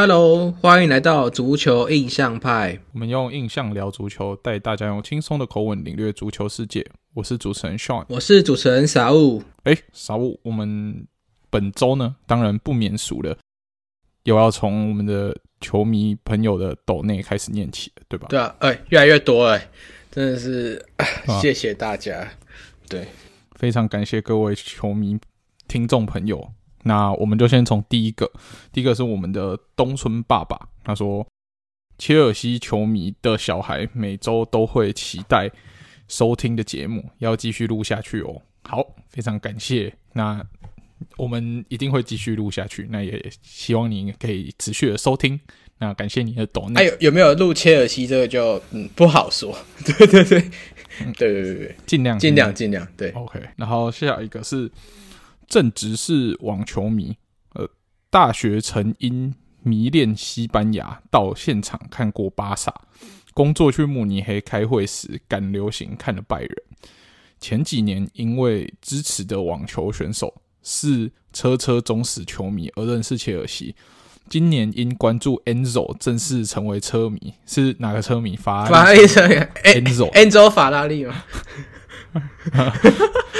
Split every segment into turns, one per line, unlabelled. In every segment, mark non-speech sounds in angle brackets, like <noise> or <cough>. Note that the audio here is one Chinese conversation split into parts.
Hello，欢迎来到足球印象派。
我们用印象聊足球，带大家用轻松的口吻领略足球世界。我是主持人 Sean，
我是主持人 Saul。
哎，Saul，我们本周呢，当然不免俗了，又要从我们的球迷朋友的斗内开始念起了，对吧？
对啊，哎，越来越多哎，真的是 <laughs> 谢谢大家。啊、对，
非常感谢各位球迷听众朋友。那我们就先从第一个，第一个是我们的东村爸爸，他说，切尔西球迷的小孩每周都会期待收听的节目，要继续录下去哦。好，非常感谢，那我们一定会继续录下去，那也希望你可以持续的收听。那感谢你的抖内。
还有有没有录切尔西这个就嗯不好说，对 <laughs> 对对，嗯、对对对对，尽量尽量尽量对。
OK，然后下一个是。正直是网球迷，呃，大学曾因迷恋西班牙到现场看过巴萨，工作去慕尼黑开会时赶流行看了拜仁。前几年因为支持的网球选手是车车忠实球迷而认识切尔西，今年因关注 Enzo 正式成为车迷。是哪个车迷？<laughs> 法拉利车迷
Enzo，Enzo 法拉利吗？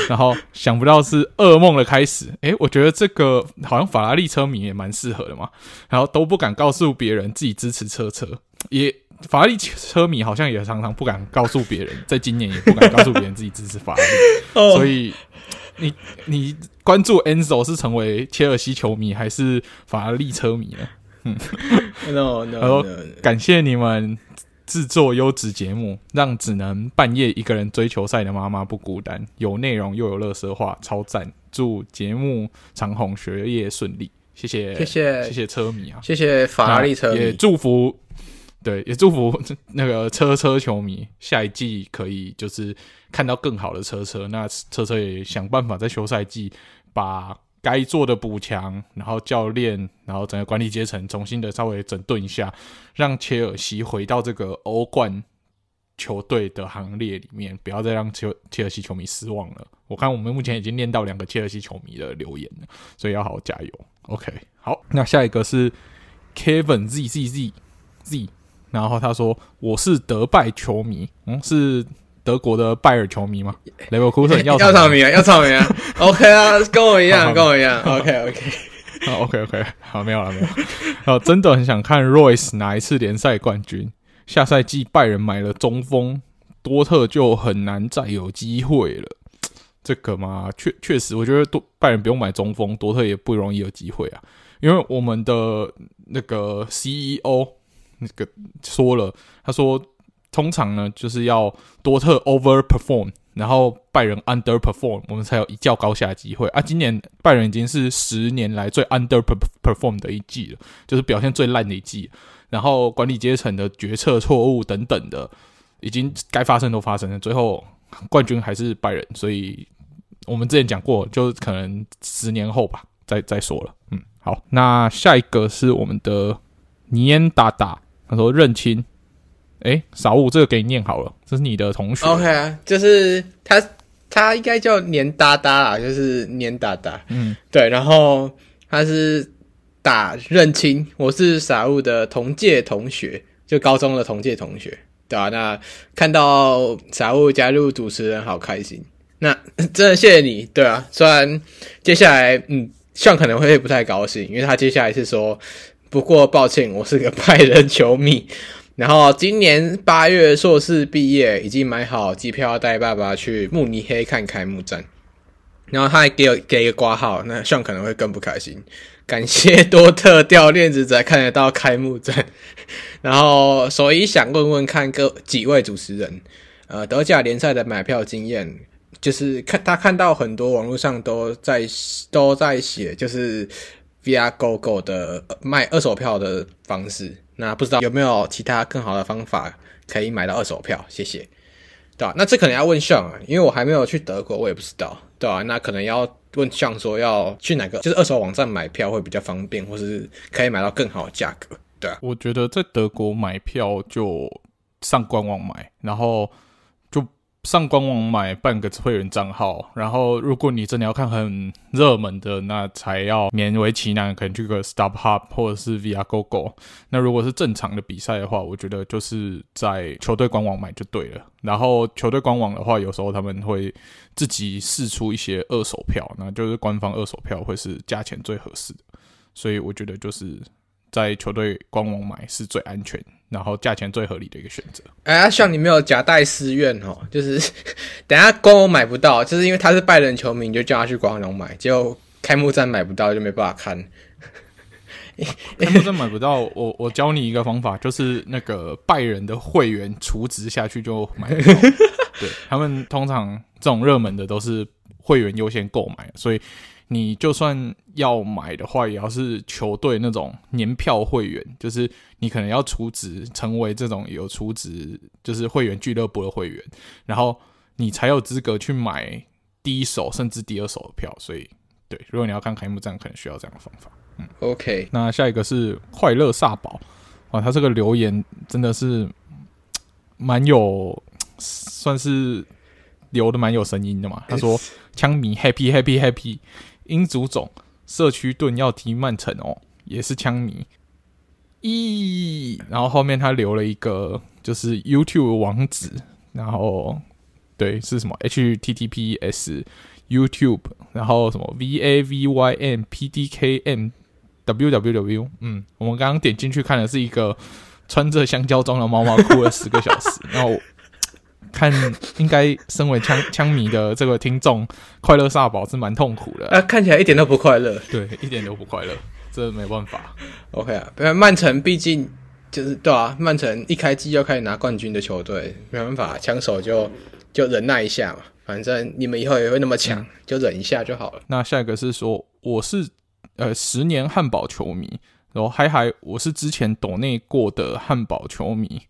然后想不到是噩梦的开始，诶，我觉得这个好像法拉利车迷也蛮适合的嘛。然后都不敢告诉别人自己支持车车，也法拉利车迷好像也常常不敢告诉别人，在今年也不敢告诉别人自己支持法拉利。<laughs> 所以你你关注 Enzo 是成为切尔西球迷还是法拉利车迷呢？嗯，<laughs>
no no，
然后感谢你们。制作优质节目，让只能半夜一个人追球赛的妈妈不孤单，有内容又有乐色话，超赞！祝节目长虹，学业顺利，谢谢，谢谢，谢谢车迷啊，
谢谢法拉利车迷，
也祝福，对，也祝福那个车车球迷，下一季可以就是看到更好的车车，那车车也想办法在休赛季把。该做的补强，然后教练，然后整个管理阶层重新的稍微整顿一下，让切尔西回到这个欧冠球队的行列里面，不要再让切切尔西球迷失望了。我看我们目前已经念到两个切尔西球迷的留言了，所以要好好加油。OK，好，那下一个是 Kevin Z Z Z Z，然后他说我是德拜球迷，嗯，是。德国的拜尔球迷吗？<laughs> 雷伯库森 <laughs> 要
要场名啊，<laughs> 要场名啊！OK 啊，跟我一样，跟我一样。OK OK，
好 OK OK，好，没有了没有。好，真的很想看 Royce 拿一次联赛冠军。下赛季拜仁买了中锋多特，就很难再有机会了。这个嘛，确确实，我觉得多拜仁不用买中锋，多特也不容易有机会啊。因为我们的那个 CEO 那个说了，他说。通常呢，就是要多特 overperform，然后拜仁 underperform，我们才有一较高下的机会啊。今年拜仁已经是十年来最 underperform 的一季了，就是表现最烂的一季。然后管理阶层的决策错误等等的，已经该发生都发生了，最后冠军还是拜仁。所以我们之前讲过，就可能十年后吧，再再说了。嗯，好，那下一个是我们的尼恩达达，他说认亲。哎，少武，这个给你念好了，这是你的同学。
OK 啊，就是他，他应该叫年哒哒啦，就是年哒哒。嗯，对，然后他是打认亲，我是傻物的同届同学，就高中的同届同学，对吧、啊？那看到傻物加入主持人，好开心。那 <laughs> 真的谢谢你，对啊。虽然接下来，嗯，像可能会不太高兴，因为他接下来是说，不过抱歉，我是个 <laughs> 拜仁球迷。然后今年八月硕士毕业，已经买好机票带爸爸去慕尼黑看开幕战。然后他还给给一个挂号，那像可能会更不开心。感谢多特掉链子才看得到开幕战。<laughs> 然后所以想问问看各几位主持人，呃，德甲联赛的买票经验，就是看他看到很多网络上都在都在写，就是 Viagogo 的卖二手票的方式。那不知道有没有其他更好的方法可以买到二手票？谢谢，对吧？那这可能要问向啊，因为我还没有去德国，我也不知道，对吧？那可能要问向说要去哪个，就是二手网站买票会比较方便，或是可以买到更好的价格，对啊。
我觉得在德国买票就上官网买，然后上官网买半个会员账号，然后如果你真的要看很热门的，那才要勉为其难，可能去个 StubHub 或者是 Viagogo。那如果是正常的比赛的话，我觉得就是在球队官网买就对了。然后球队官网的话，有时候他们会自己试出一些二手票，那就是官方二手票会是价钱最合适的。所以我觉得就是在球队官网买是最安全。然后价钱最合理的一个选择。
哎呀，像你没有夹带私怨哦，<laughs> 就是等下官网买不到，就是因为他是拜仁球迷，你就叫他去官网买，结果开幕战买不到，就没办法看。<laughs>
开幕战买不到，我我教你一个方法，就是那个拜仁的会员储值下去就买得到。<laughs> 对，他们通常这种热门的都是会员优先购买，所以。你就算要买的话，也要是球队那种年票会员，就是你可能要储值成为这种有储值，就是会员俱乐部的会员，然后你才有资格去买第一手甚至第二手的票。所以，对，如果你要看开幕战，可能需要这样的方法。嗯
，OK。
那下一个是快乐萨宝哇，他这个留言真的是蛮有，算是留的蛮有声音的嘛。他说：“枪迷 happy happy happy。”英足总社区盾要踢曼城哦，也是枪迷。咦，然后后面他留了一个就是 YouTube 网址，然后对是什么 HTTPS YouTube，然后什么 VAVYMPDKMWWW。嗯，我们刚刚点进去看的是一个穿着香蕉装的猫猫哭了十个小时，然后。看，应该身为枪枪迷的这个听众，快乐萨宝是蛮痛苦的
啊！看起来一点都不快乐，
对，一点都不快乐，这没办法。
OK 啊，因为曼城毕竟就是对啊，曼城一开机就开始拿冠军的球队，没办法，枪手就就忍耐一下嘛，反正你们以后也会那么强，嗯，就忍一下就好了。
那下一个是说，我是呃十年汉堡球迷，然后嗨嗨，我是之前斗内过的汉堡球迷。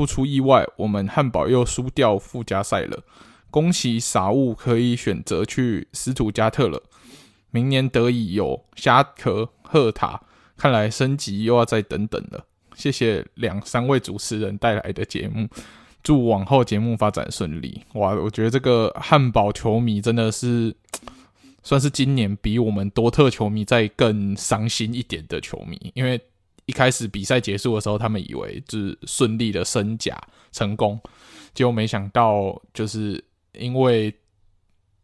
不出意外，我们汉堡又输掉附加赛了。恭喜傻物可以选择去斯图加特了。明年得以有虾壳赫塔，看来升级又要再等等了。谢谢两三位主持人带来的节目，祝往后节目发展顺利。哇，我觉得这个汉堡球迷真的是算是今年比我们多特球迷再更伤心一点的球迷，因为。一开始比赛结束的时候，他们以为就是顺利的升甲成功，结果没想到就是因为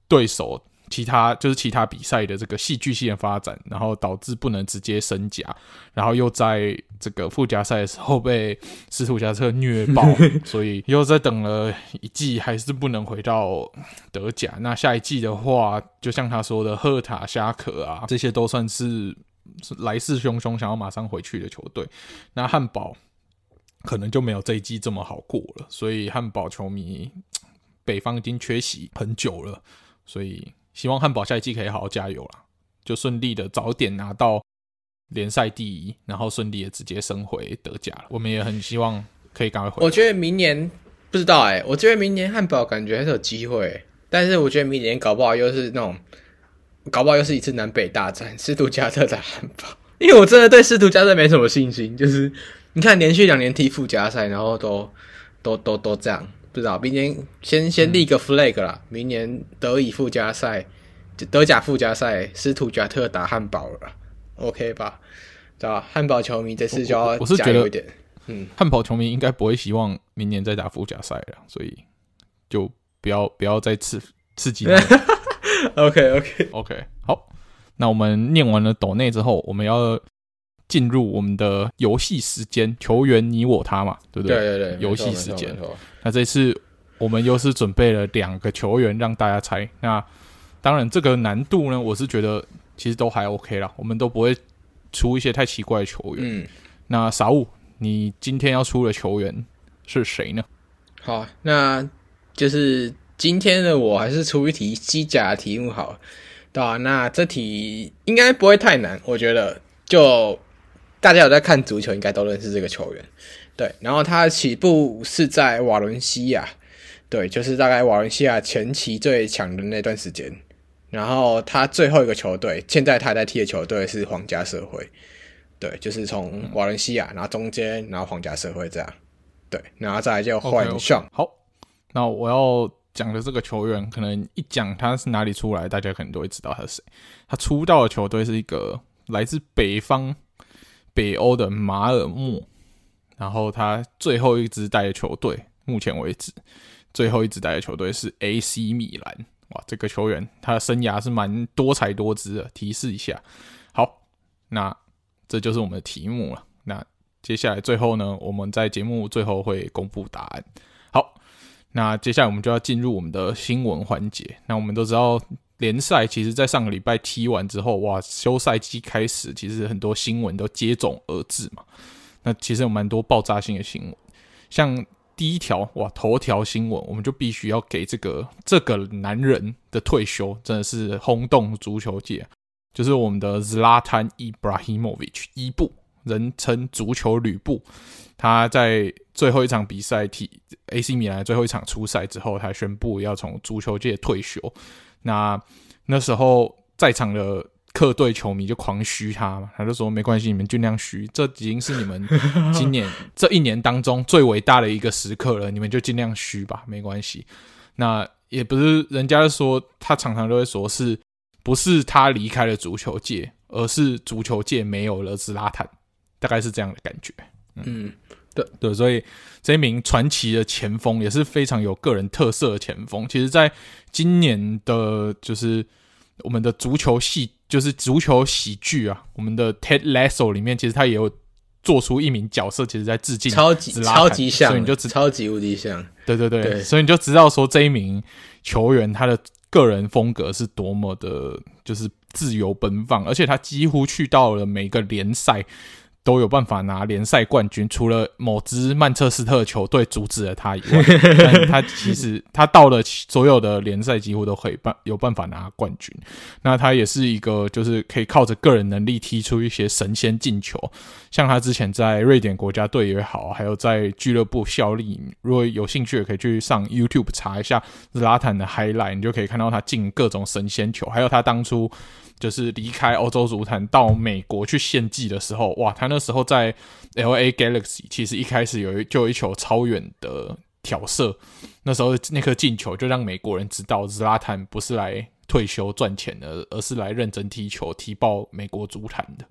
对手其他就是其他比赛的这个戏剧性的发展，然后导致不能直接升甲，然后又在这个附加赛的时候被斯图加特虐爆，<laughs> 所以又再等了一季，还是不能回到德甲。那下一季的话，就像他说的，赫塔、虾壳啊，这些都算是。来势汹汹，想要马上回去的球队，那汉堡可能就没有这一季这么好过了。所以汉堡球迷北方已经缺席很久了，所以希望汉堡下一季可以好好加油啦，就顺利的早点拿到联赛第一，然后顺利的直接升回德甲了。我们也很希望可以赶快回。
我觉得明年不知道哎、我觉得明年汉堡感觉还是有机会，但是我觉得明年搞不好又是那种。搞不好又是一次南北大战，斯图加特打汉堡。<laughs> 因为我真的对斯图加特没什么信心，就是你看连续两年踢附加赛，然后都都都都这样，不知道明年先先立个 flag 啦，嗯、明年德乙附加赛、德甲附加赛，斯图加特打汉堡了，OK 吧？知道汉堡球迷这次就要加油一点。嗯，
汉堡球迷应该不会希望明年再打附加赛了，所以就不要不要再刺刺激他。<laughs> <laughs>
OK OK
OK，好，那我们念完了抖内之后，我们要进入我们的游戏时间，球员你我他嘛，对不对？
对对对，
游戏时间。那这次我们又是准备了两个球员让大家猜。那当然，这个难度呢，我是觉得其实都还 OK 啦，我们都不会出一些太奇怪的球员。嗯，那傻物，你今天要出的球员是谁呢？
好，那就是。今天的我还是出一题机甲的题目好，对啊？那这题应该不会太难，我觉得就大家有在看足球，应该都认识这个球员。对，然后他起步是在瓦伦西亚，对，就是大概瓦伦西亚前期最强的那段时间。然后他最后一个球队，现在他在踢的球队是皇家社会，对，就是从瓦伦西亚，然后中间，然后皇家社会这样，对，然后再来就换上。
好，那我要。讲的这个球员，可能一讲他是哪里出来，大家可能都会知道他是谁。他出道的球队是一个来自北方北欧的马尔默，然后他最后一支带的球队，目前为止最后一支带的球队是 AC 米兰。哇，这个球员他的生涯是蛮多才多姿的。提示一下，好，那这就是我们的题目了。那接下来最后呢，我们在节目最后会公布答案。那接下来我们就要进入我们的新闻环节。那我们都知道，联赛其实在上个礼拜踢完之后，哇，休赛期开始，其实很多新闻都接踵而至嘛。那其实有蛮多爆炸性的新闻，像。第一条哇，头条新闻，我们就必须要给这个这个男人的退休，真的是轰动足球界。就是我们的 Zlatan Ibrahimovic 伊布，人称足球吕布。他在最后一场比赛踢 AC 米兰最后一场出赛之后，他宣布要从足球界退休。那那时候在场的。客队球迷就狂嘘他嘛，他就说没关系，你们尽量嘘，这已经是你们 <laughs> 今年这一年当中最伟大的一个时刻了，你们就尽量嘘吧，没关系。那也不是人家说他常常都会说是不是他离开了足球界，而是足球界没有了兹拉坦，大概是这样的感觉。嗯，嗯对对，所以这一名传奇的前锋也是非常有个人特色的前锋。其实，在今年的，就是我们的足球戏。就是足球喜剧啊，我们的 Ted Lasso 里面，其实他也有做出一名角色，其实在致敬
超级超级像，
所以你就知
超级无敌像，
对对对，
对
所以你就知道说这一名球员他的个人风格是多么的，就是自由奔放，而且他几乎去到了每个联赛。都有办法拿联赛冠军，除了某支曼彻斯特球队阻止了他以外，<laughs> 但他其实他到了所有的联赛几乎都可以办有办法拿冠军。那他也是一个就是可以靠着个人能力踢出一些神仙进球，像他之前在瑞典国家队也好，还有在俱乐部效力，如果有兴趣也可以去上 YouTube 查一下 Zlatan 的 highlight，你就可以看到他进各种神仙球，还有他当初。就是离开欧洲足坛到美国去献祭的时候，哇，他那时候在 LA Galaxy，其实一开始有一就有一球超远的挑射，那时候那颗进球就让美国人知道兹拉坦不是来退休赚钱的，而是来认真踢球、踢爆美国足坛的。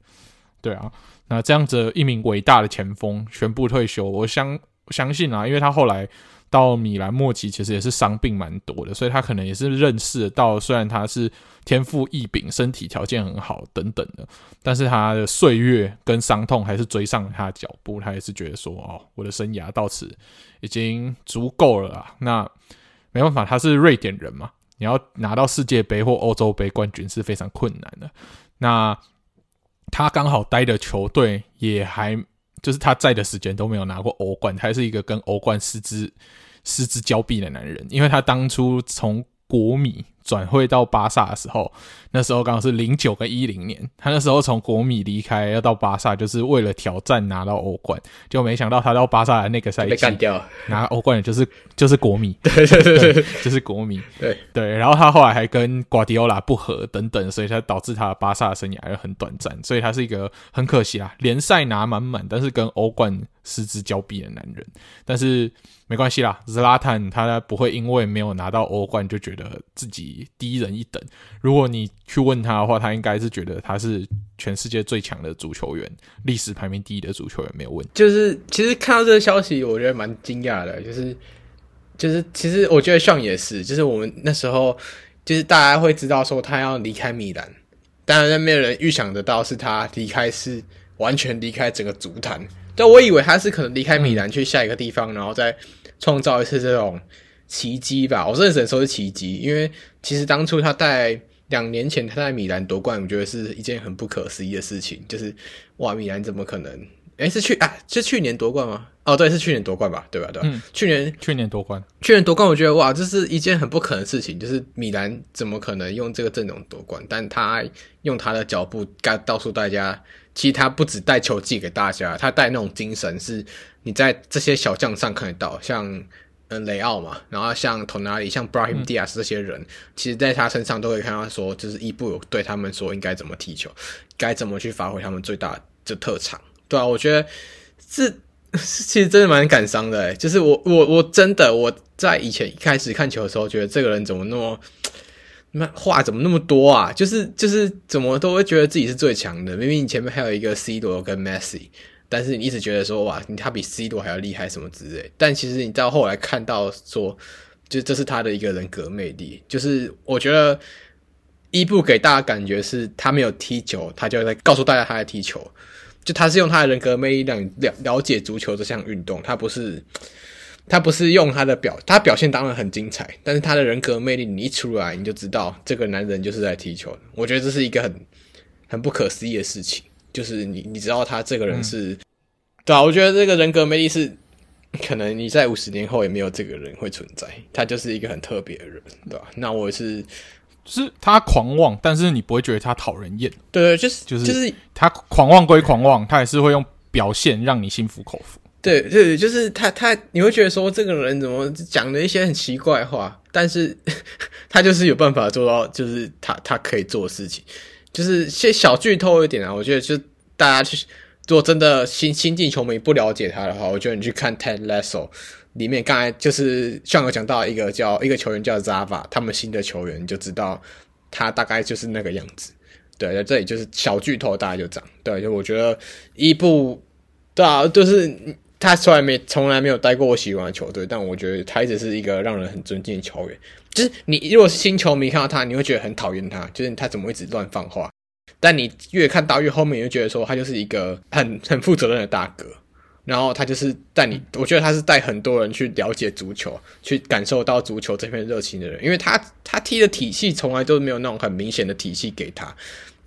对啊，那这样子一名伟大的前锋宣布退休，我相相信啊，因为他后来。到米兰末期，其实也是伤病蛮多的，所以他可能也是认识到，虽然他是天赋异禀、身体条件很好等等的，但是他的岁月跟伤痛还是追上了他的脚步。他也是觉得说，哦，我的生涯到此已经足够了啊。那没办法，他是瑞典人嘛，你要拿到世界杯或欧洲杯冠军是非常困难的。那他刚好待的球队也还就是他在的时间都没有拿过欧冠，他是一个跟欧冠失之。失之交臂的男人，因为他当初从国米转会到巴萨的时候，那时候刚好是零九跟一零年，他那时候从国米离开要到巴萨，就是为了挑战拿到欧冠，就没想到他到巴萨的那个赛季。被干掉，拿欧冠的就是就是国米，
对对对对，
就是国米，
对
对，然后他后来还跟瓜迪奥拉不和等等，所以他导致他的巴萨的生涯又很短暂，所以他是一个很可惜啊，联赛拿满满，但是跟欧冠失之交臂的男人，但是。没关系啦，Zlatan 他不会因为没有拿到欧冠就觉得自己低人一等。如果你去问他的话，他应该是觉得他是全世界最强的足球员，历史排名第一的足球员，没有问题。
就是其实看到这个消息，我觉得蛮惊讶的。就是就是其实我觉得像也是，就是我们那时候就是大家会知道说他要离开米兰，当然没有人预想得到是他离开是完全离开整个足坛。就我以为他是可能离开米兰去下一个地方，然后再创造一次这种奇迹吧。我真的只能说是奇迹，因为其实当初他在两年前他在米兰夺冠，我觉得是一件很不可思议的事情。就是哇，米兰怎么可能？诶，是去啊？是去年夺冠吗？哦，对，是去年夺冠吧？对吧？对吧？嗯，去年
去年夺冠，
去年夺冠，我觉得哇，这是一件很不可能的事情。就是米兰怎么可能用这个阵容夺冠？但他用他的脚步该告诉大家。其实他不止带球技给大家，他带那种精神，是你在这些小将上看得到，像嗯雷奥嘛，然后像托纳里、像 Brahim Diaz 这些人，嗯、其实在他身上都可以看到说，就是伊布有对他们说应该怎么踢球，该怎么去发挥他们最大的特长，对啊，我觉得是 <laughs> 其实真的蛮感伤的哎，就是我我我真的我在以前一开始看球的时候，觉得这个人怎么那么那话怎么那么多啊？就是就是怎么都会觉得自己是最强的，明明你前面还有一个 C 罗跟 Messi，但是你一直觉得说哇，他比 C 罗还要厉害什么之类。但其实你到后来看到说，就这是他的一个人格魅力。就是我觉得伊布给大家感觉是他没有踢球，他就在告诉大家他在踢球。就他是用他的人格魅力让你了了解足球这项运动，他不是他不是用他的表，他表现当然很精彩，但是他的人格魅力你一出来你就知道这个男人就是在踢球。我觉得这是一个很很不可思议的事情，就是你你知道他这个人是，对啊，我觉得这个人格魅力是可能你在五十年后也没有这个人会存在，他就是一个很特别的人，对吧？那我是。
就是他狂妄，但是你不会觉得他讨人厌。
对对，就是就是就是
他狂妄归狂妄，他还是会用表现让你心服口服。
对对，就是他他你会觉得说这个人怎么讲的一些很奇怪话，但是 <laughs> 他就是有办法做到，就是他他可以做的事情。就是些小剧透一点啊，我觉得就大家去，如果真的新新进球迷不了解他的话，我觉得你去看 Ted Lasso。里面刚才就是像有讲到一个叫一个球员叫 Zava，他们新的球员就知道他大概就是那个样子。对，在这里就是小巨头，大概就长。对，就我觉得伊布，对啊，就是他从来没从来没有待过我喜欢的球队，但我觉得他一直是一个让人很尊敬的球员。就是你如果是新球迷看到他，你会觉得很讨厌他，就是他怎么一直乱放话。但你越看到越后面，你就觉得说他就是一个很很负责任的大哥。然后他就是带你，我觉得他是带很多人去了解足球，去感受到足球这片热情的人，因为他他踢的体系从来都没有那种很明显的体系给他，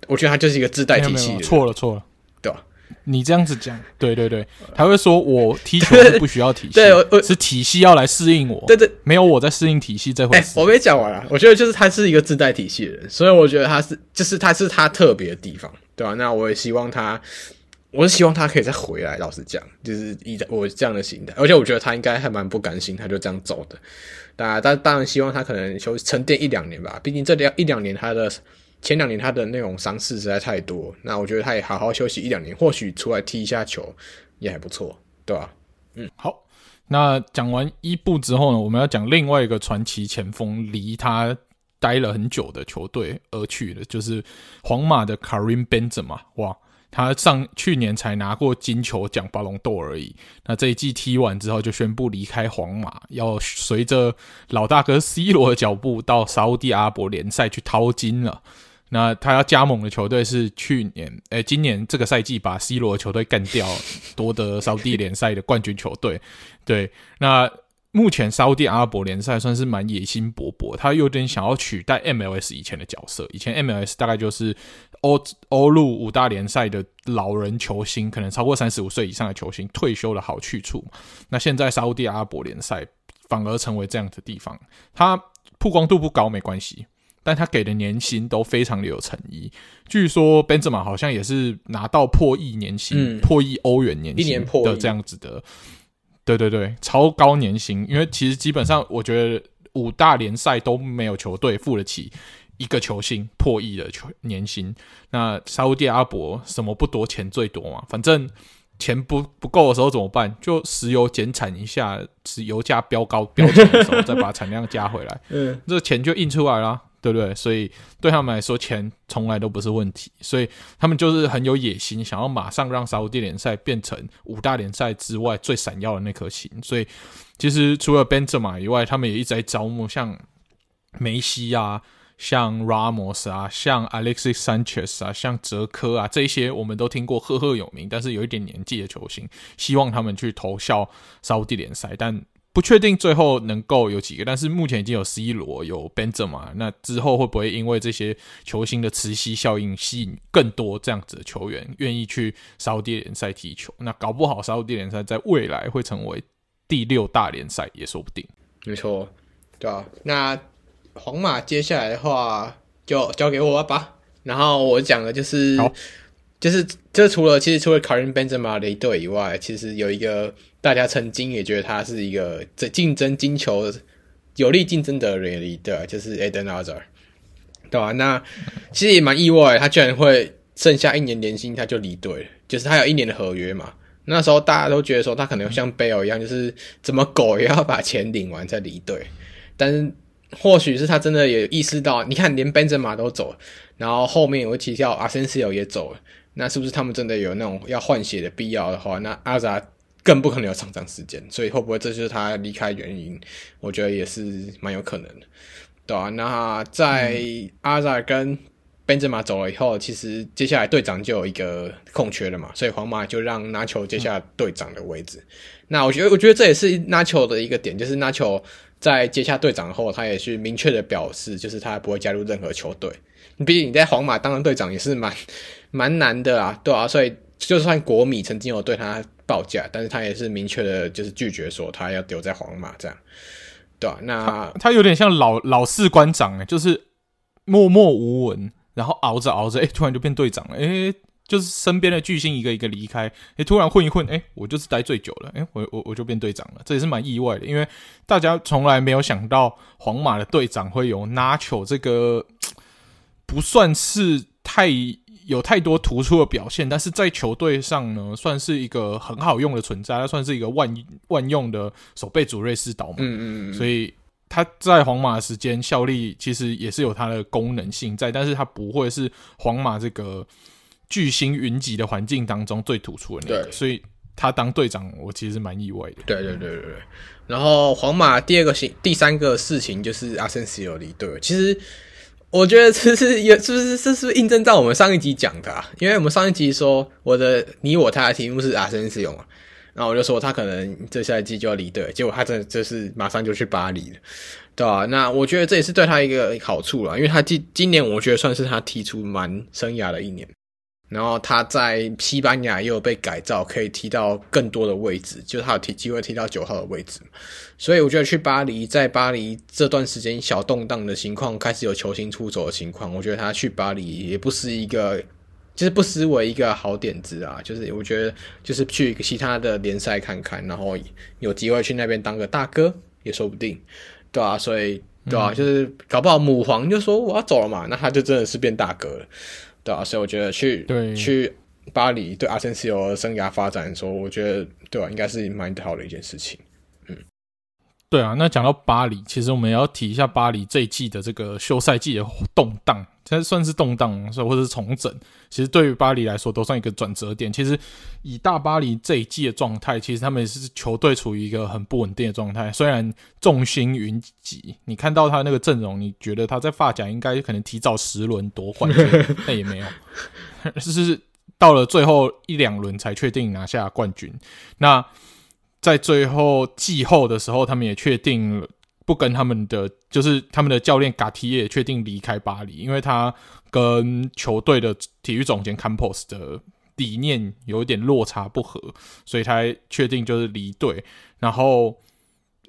我觉得他就是一个自带体系的人。
错了错了，
对吧？
你这样子讲，对对对，他会说我 <laughs> 踢球是不需要体系，对，对，是体系要来适应我，
对对，
没有我在适应体系这回事。
我没讲完啊，我觉得就是他是一个自带体系的人，所以我觉得他是就是他是他特别的地方，对吧？那我也希望他。我是希望他可以再回来。老实讲，就是以我这样的心态，而且我觉得他应该还蛮不甘心，他就这样走的。当然，但当然希望他可能休沉淀一两年吧。毕竟这两一两年，他的前两年他的那种伤势实在太多。那我觉得他也好好休息一两年，或许出来踢一下球也还不错，对吧？
嗯，好。那讲完伊布之后呢，我们要讲另外一个传奇前锋，离他待了很久的球队而去的，就是皇马的 Karim Benzema。哇！他上去年才拿过金球奖巴隆豆而已，那这一季踢完之后就宣布离开皇马，要随着老大哥 C 罗的脚步到沙乌地阿伯联赛去淘金了。那他要加盟的球队是去年，诶、今年这个赛季把 C 罗的球队干掉，夺得沙乌地联赛的冠军球队。对，那。目前沙乌地阿拉伯联赛算是蛮野心勃勃，他有点想要取代 MLS 以前的角色。以前 MLS 大概就是欧欧陆五大联赛的老人球星，可能超过三十五岁以上的球星退休的好去处。那现在沙乌地阿拉伯联赛反而成为这样的地方，它曝光度不高没关系，但他给的年薪都非常的有诚意。据说 Benzema 好像也是拿到破亿年薪，嗯、破亿欧元年薪的这样子的。对对对，超高年薪，因为其实基本上我觉得五大联赛都没有球队付得起一个球星破亿的球年薪。那沙乌地阿拉伯什么不多，钱最多嘛，反正钱不不够的时候怎么办？就石油减产一下，石油价飙高飙涨的时候再把产量加回来，<laughs> 嗯，这钱就印出来了。对不对？所以对他们来说，钱从来都不是问题。所以他们就是很有野心，想要马上让沙乌地联赛变成五大联赛之外最闪耀的那颗星。所以其实除了本泽马以外，他们也一直在招募像梅西啊、像 Ramos 啊、像 Alexis Sanchez 啊、像哲科啊这一些我们都听过赫赫有名，但是有一点年纪的球星，希望他们去投效沙乌地联赛，但。不确定最后能够有几个，但是目前已经有 C 罗、有 Benzema 嘛，那之后会不会因为这些球星的磁吸效应，吸引更多这样子的球员愿意去沙乌地联赛踢球？那搞不好沙乌地联赛在未来会成为第六大联赛也说不定。
没错，对啊。那皇马接下来的话就交给我吧。然后我讲的就是，就是这除了其实除了 Karim Benzema 的一队以外，其实有一个。大家曾经也觉得他是一个这竞争金球有力竞争的人，的，就是 Eden a z a r 对吧？那其实也蛮意外，他居然会剩下一年年薪他就离队，就是他有一年的合约嘛。那时候大家都觉得说他可能像贝尔一样，就是怎么狗也要把钱领完再离队。但是或许是他真的也意识到，你看连本泽马都走了，然后后面有提到阿森西奥也走了，那是不是他们真的有那种要换血的必要的话，那阿扎更不可能有上涨时间。所以会不会这就是他离开原因？我觉得也是蛮有可能的，对啊，那在阿扎跟本泽马走了以后，其实接下来队长就有一个空缺了嘛，所以皇马就让拿球接下队长的位置。嗯、那我觉得，我觉得这也是纳乔的一个点，就是纳乔在接下队长后，他也是明确的表示，就是他不会加入任何球队。毕竟你在皇马当了队长也是蛮蛮难的啊，对啊，所以就算国米曾经有对他报价，但是他也是明确的，就是拒绝说他要留在皇马这样，对啊，那
他，有点像老老士官长诶，就是默默无闻。然后熬着熬着，哎，突然就变队长了，哎，就是身边的巨星一个一个离开，哎，突然混一混，哎，我就是待最久了，哎，我我我就变队长了，这也是蛮意外的，因为大家从来没有想到皇马的队长会有 Nacho 这个不算是太有太多突出的表现，但是在球队上呢，算是一个很好用的存在，他算是一个万万用的守备主瑞士导嘛，嗯嗯嗯，所以。他在皇马的时间效力其实也是有他的功能性在，但是他不会是皇马这个巨星云集的环境当中最突出的那个，对所以他当队长，我其实蛮意外的。
对对对对对。然后皇马第二个行第三个事情就是阿森西奥离队，其实我觉得这是也是不是这是不是印证在我们上一集讲的啊？因为我们上一集说我的你我他的题目是阿森西奥嘛。然后我就说他可能这赛季就要离队，结果他真的就是马上就去巴黎了，对吧？那我觉得这也是对他一个好处了，因为他今今年我觉得算是他踢出蛮生涯的一年，然后他在西班牙也有被改造，可以踢到更多的位置，就是他有踢机会踢到九号的位置，所以我觉得去巴黎，在巴黎这段时间小动荡的情况开始有球星出走的情况，我觉得他去巴黎也不是一个。就是不失为一个好点子啊，就是我觉得就是去其他的联赛看看，然后有机会去那边当个大哥也说不定，对啊，所以对啊，就是搞不好母皇就说我要走了嘛，那他就真的是变大哥了，对啊，所以我觉得去对去巴黎对阿森西欧的生涯发展说，我觉得对啊，应该是蛮好的一件事情。嗯，
对啊，那讲到巴黎，其实我们也要提一下巴黎这一季的这个休赛季的动荡。这算是动荡，或者是重整。其实对于巴黎来说，都算一个转折点。其实以大巴黎这一季的状态，其实他们也是球队处于一个很不稳定的状态。虽然众星云集，你看到他那个阵容，你觉得他在发甲应该可能提早十轮夺冠，<laughs> 那也没有，<laughs> 就是到了最后一两轮才确定拿下冠军。那在最后季后的时候，他们也确定。不跟他们的，就是他们的教练嘎提也确定离开巴黎，因为他跟球队的体育总监 Campos 的理念有一点落差不合，所以他确定就是离队。然后，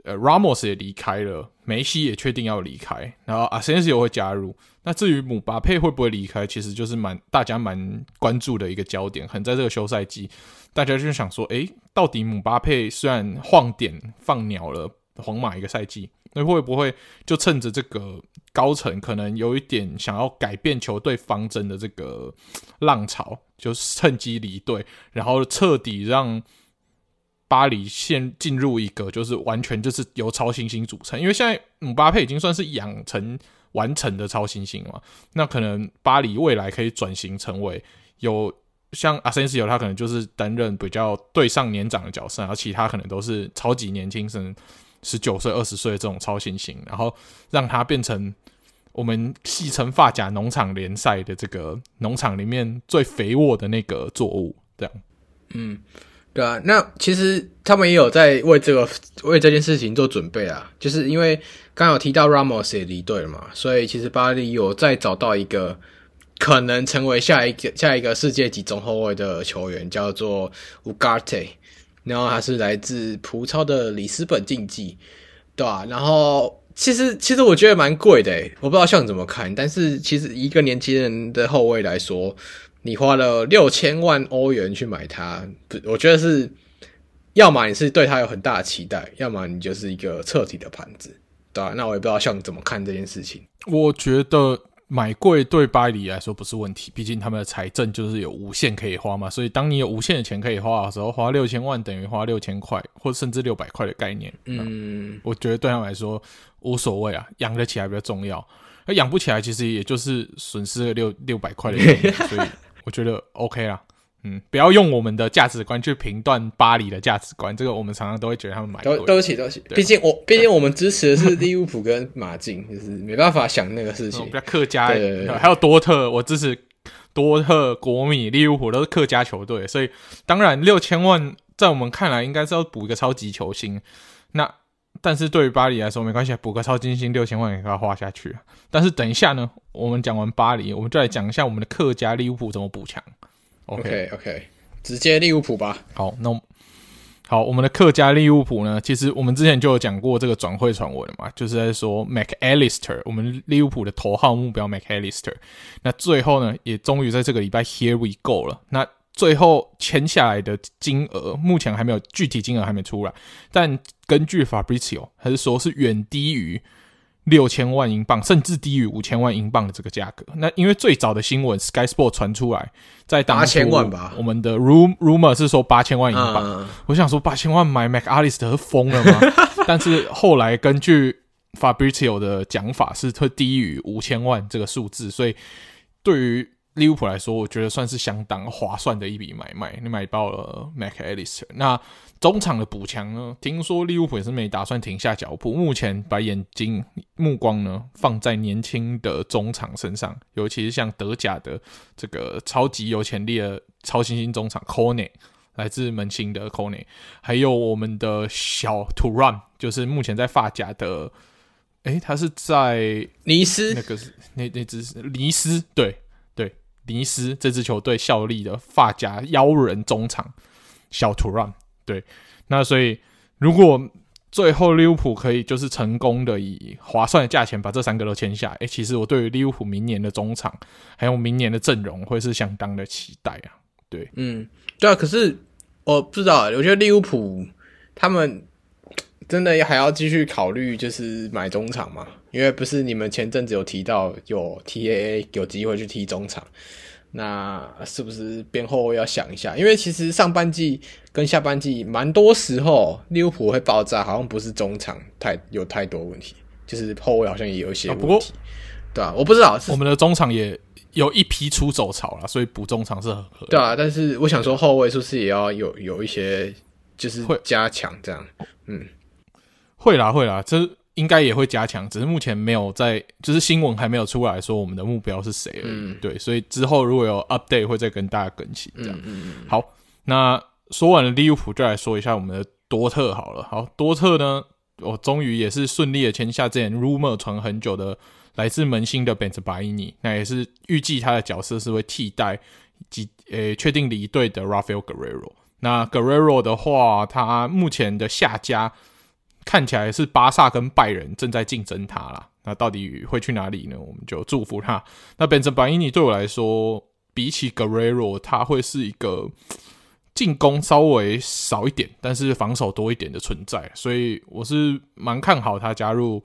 呃，Ramos 也离开了，梅西也确定要离开，然后阿森西奥会加入。那至于姆巴佩会不会离开，其实就是蛮大家蛮关注的一个焦点。可能在这个休赛季，大家就想说，诶，到底姆巴佩虽然晃点放鸟了皇马一个赛季。那会不会就趁着这个高层可能有一点想要改变球队方针的这个浪潮，就趁机离队，然后彻底让巴黎先进入一个就是完全就是由超新星组成？因为现在姆巴佩已经算是养成完成的超新星了，那可能巴黎未来可以转型成为有像阿森西奥，他可能就是担任比较对上年长的角色，然后其他可能都是超级年轻生。十九岁、二十岁这种超新星，然后让他变成我们戏称发甲农场联赛的这个农场里面最肥沃的那个作物，这样。
嗯，对啊。那其实他们也有在为这个为这件事情做准备啊，就是因为刚刚有提到 Ramos 也离队了嘛，所以其实巴黎有在找到一个可能成为下一个下一个世界级中后卫的球员，叫做 Ugarte。然后他是来自葡超的里斯本竞技，对吧、啊？然后其实其实我觉得蛮贵的，我不知道像你怎么看，但是其实一个年轻人的后卫来说，你花了六千万欧元去买他，我觉得是，要么你是对他有很大的期待，要么你就是一个彻底的盘子，对、啊？那我也不知道像你怎么看这件事情。
我觉得买贵对巴黎来说不是问题，毕竟他们的财政就是有无限可以花嘛。所以当你有无限的钱可以花的时候，花六千万等于花六千块，或甚至六百块的概念。嗯，我觉得对他们来说无所谓啊，养得起来比较重要。而养不起来，其实也就是损失了六六百块的概念，<laughs> 所以我觉得 OK 啦。嗯，不要用我们的价值观去评断巴黎的价值观，这个我们常常都会觉得他们买
都都起都起。毕竟我毕竟我们支持的是利物浦跟马竞，<laughs> 就是没办法想那个事情。
比较客家，对对对对还有多特，我支持多特、国米、利物浦都是客家球队，所以当然六千万在我们看来应该是要补一个超级球星。那但是对于巴黎来说没关系，补个超级星六千万也给他花下去。但是等一下呢，我们讲完巴黎，我们就来讲一下我们的客家利物浦怎么补强。
OK OK，直接利物浦吧。
好，那好，我们的客家利物浦呢？其实我们之前就有讲过这个转会传闻嘛，就是在说 McAllister，我们利物浦的头号目标 McAllister。那最后呢，也终于在这个礼拜 Here we go 了。那最后签下来的金额，目前还没有具体金额还没出来，但根据 Fabrizio 他是说是远低于。六千万英镑，甚至低于五千万英镑的这个价格。那因为最早的新闻 Sky Sport 传出来，在当初我们的 rum rumor 是说八千万英镑。嗯、我想说八千万买 McAllister 疯了吗？<laughs> 但是后来根据 Fabrizio 的讲法，是会低于五千万这个数字。所以对于利物浦来说，我觉得算是相当划算的一笔买卖。你买到了 McAllister，那。中场的补强呢？听说利物浦也是没打算停下脚步，目前把眼睛目光呢放在年轻的中场身上，尤其是像德甲的这个超级有潜力的超新星中场 c o n e 来自门兴的 c o n e 还有我们的小 Thuram，就是目前在发甲的，诶、欸，他是在
尼斯，
那个是那那只是尼斯，对对，尼斯这支球队效力的发夹妖人中场小 Thuram。对，那所以如果最后利物浦可以就是成功的以划算的价钱把这三个都签下，哎，其实我对于利物浦明年的中场还有明年的阵容会是相当的期待啊。对，
嗯，对啊，可是我不知道，我觉得利物浦他们真的还要继续考虑就是买中场嘛？因为不是你们前阵子有提到有 TAA 有机会去踢中场。那是不是边后卫要想一下？因为其实上半季跟下半季蛮多时候利物浦会爆炸，好像不是中场太有太多问题，就是后卫好像也有一些问题。啊、不过对啊，我不知道，
我们的中场也有一批出走潮了，所以补中场是很合理。
对啊，但是我想说后卫是不是也要有有一些就是会加强这样？嗯，
会啦会啦，这。应该也会加强，只是目前没有在，就是新闻还没有出来说我们的目标是谁而已。嗯、对，所以之后如果有 update 会再跟大家更新。这样，嗯嗯嗯、好，那说完了利物浦，就来说一下我们的多特好了。好，多特呢，我终于也是顺利的签下之前 rumor 传很久的来自门兴的 Bensebaini，那也是预计他的角色是会替代及呃确定离队的 Rafael Guerreiro。那 Guerreiro 的话，他目前的下家。看起来是巴萨跟拜仁正在竞争他啦，那到底会去哪里呢？我们就祝福他。那本泽巴伊尼对我来说，比起格雷罗，他会是一个进攻稍微少一点，但是防守多一点的存在，所以我是蛮看好他加入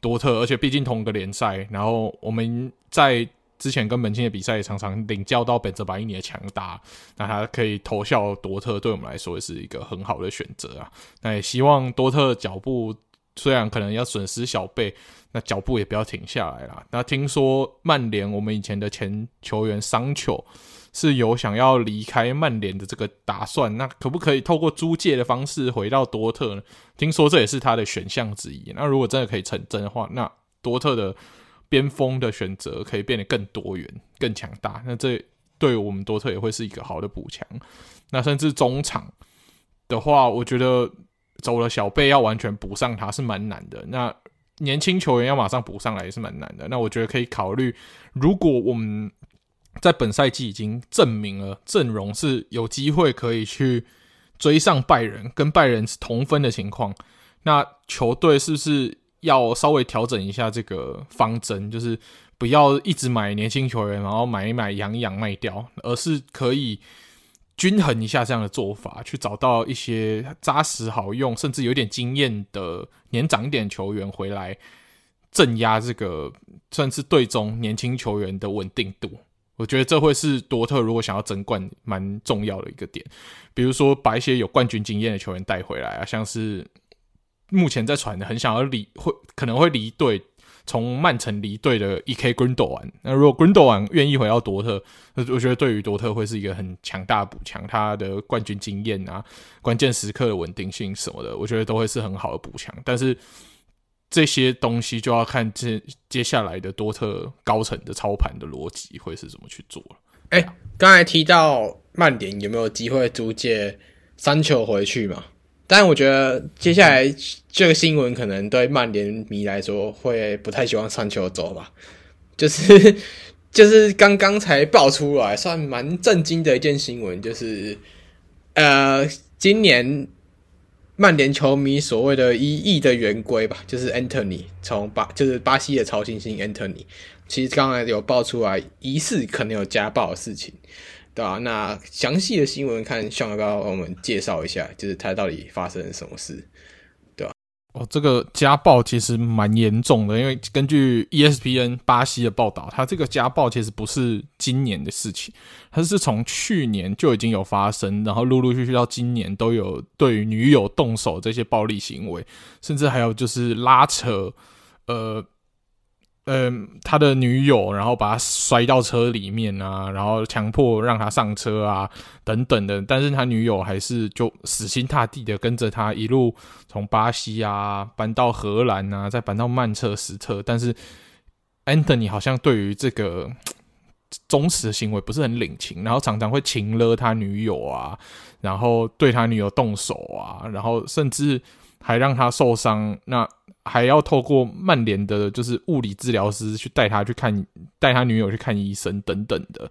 多特，而且毕竟同个联赛，然后我们在。之前跟门兴的比赛也常常领教到本泽马伊尼的强大，那他可以投效多特，对我们来说也是一个很好的选择啊。那也希望多特脚步虽然可能要损失小贝，那脚步也不要停下来啦。那听说曼联我们以前的前球员桑丘是有想要离开曼联的这个打算，那可不可以透过租借的方式回到多特呢？听说这也是他的选项之一。那如果真的可以成真的话，那多特的。边锋的选择可以变得更多元、更强大，那这对我们多特也会是一个好的补强。那甚至中场的话，我觉得走了小贝要完全补上他是蛮难的。那年轻球员要马上补上来也是蛮难的。那我觉得可以考虑，如果我们在本赛季已经证明了阵容是有机会可以去追上拜仁，跟拜仁是同分的情况，那球队是不是？要稍微调整一下这个方针，就是不要一直买年轻球员，然后买一买养一养卖掉，而是可以均衡一下这样的做法，去找到一些扎实好用，甚至有点经验的年长一点球员回来，镇压这个算是队中年轻球员的稳定度。我觉得这会是多特如果想要争冠蛮重要的一个点。比如说把一些有冠军经验的球员带回来啊，像是目前在传的很想要离会可能会离队。从曼城离队的 E.K. Gundogan，那如果 Gundogan 愿意回到多特，我觉得对于多特会是一个很强大的补强。他的冠军经验啊，关键时刻的稳定性什么的，我觉得都会是很好的补强。但是这些东西就要看接接下来的多特高层的操盘的逻辑会是怎么去做了。
哎、刚才提到曼联有没有机会租借三球回去嘛？但我觉得接下来这个新闻可能对曼联迷来说会不太希望桑乔走吧，就是 <laughs> 就是刚刚才爆出来，算蛮震惊的一件新闻，就是呃，今年曼联球迷所谓的一亿的圆规吧，就是 Anthony 从巴就是巴西的超新星 Anthony，其实刚才有爆出来疑似可能有家暴的事情。对啊，那详细的新闻看，Sean 要不要我们介绍一下，就是他到底发生了什么事，对吧？
哦，这个家暴其实蛮严重的，因为根据 ESPN 巴西的报道，他这个家暴其实不是今年的事情，他是从去年就已经有发生，然后陆陆续续到今年都有对女友动手这些暴力行为，甚至还有就是拉扯，呃。嗯，他的女友，然后把他摔到车里面啊，然后强迫让他上车啊，等等的。但是他女友还是就死心塌地的跟着他一路从巴西啊搬到荷兰啊，再搬到曼彻斯特。但是 Anthony 好像对于这个忠实的行为不是很领情，然后常常会情勒他女友啊，然后对他女友动手啊，然后甚至还让他受伤。那还要透过曼联的，就是物理治疗师去带他去看，带他女友去看医生等等的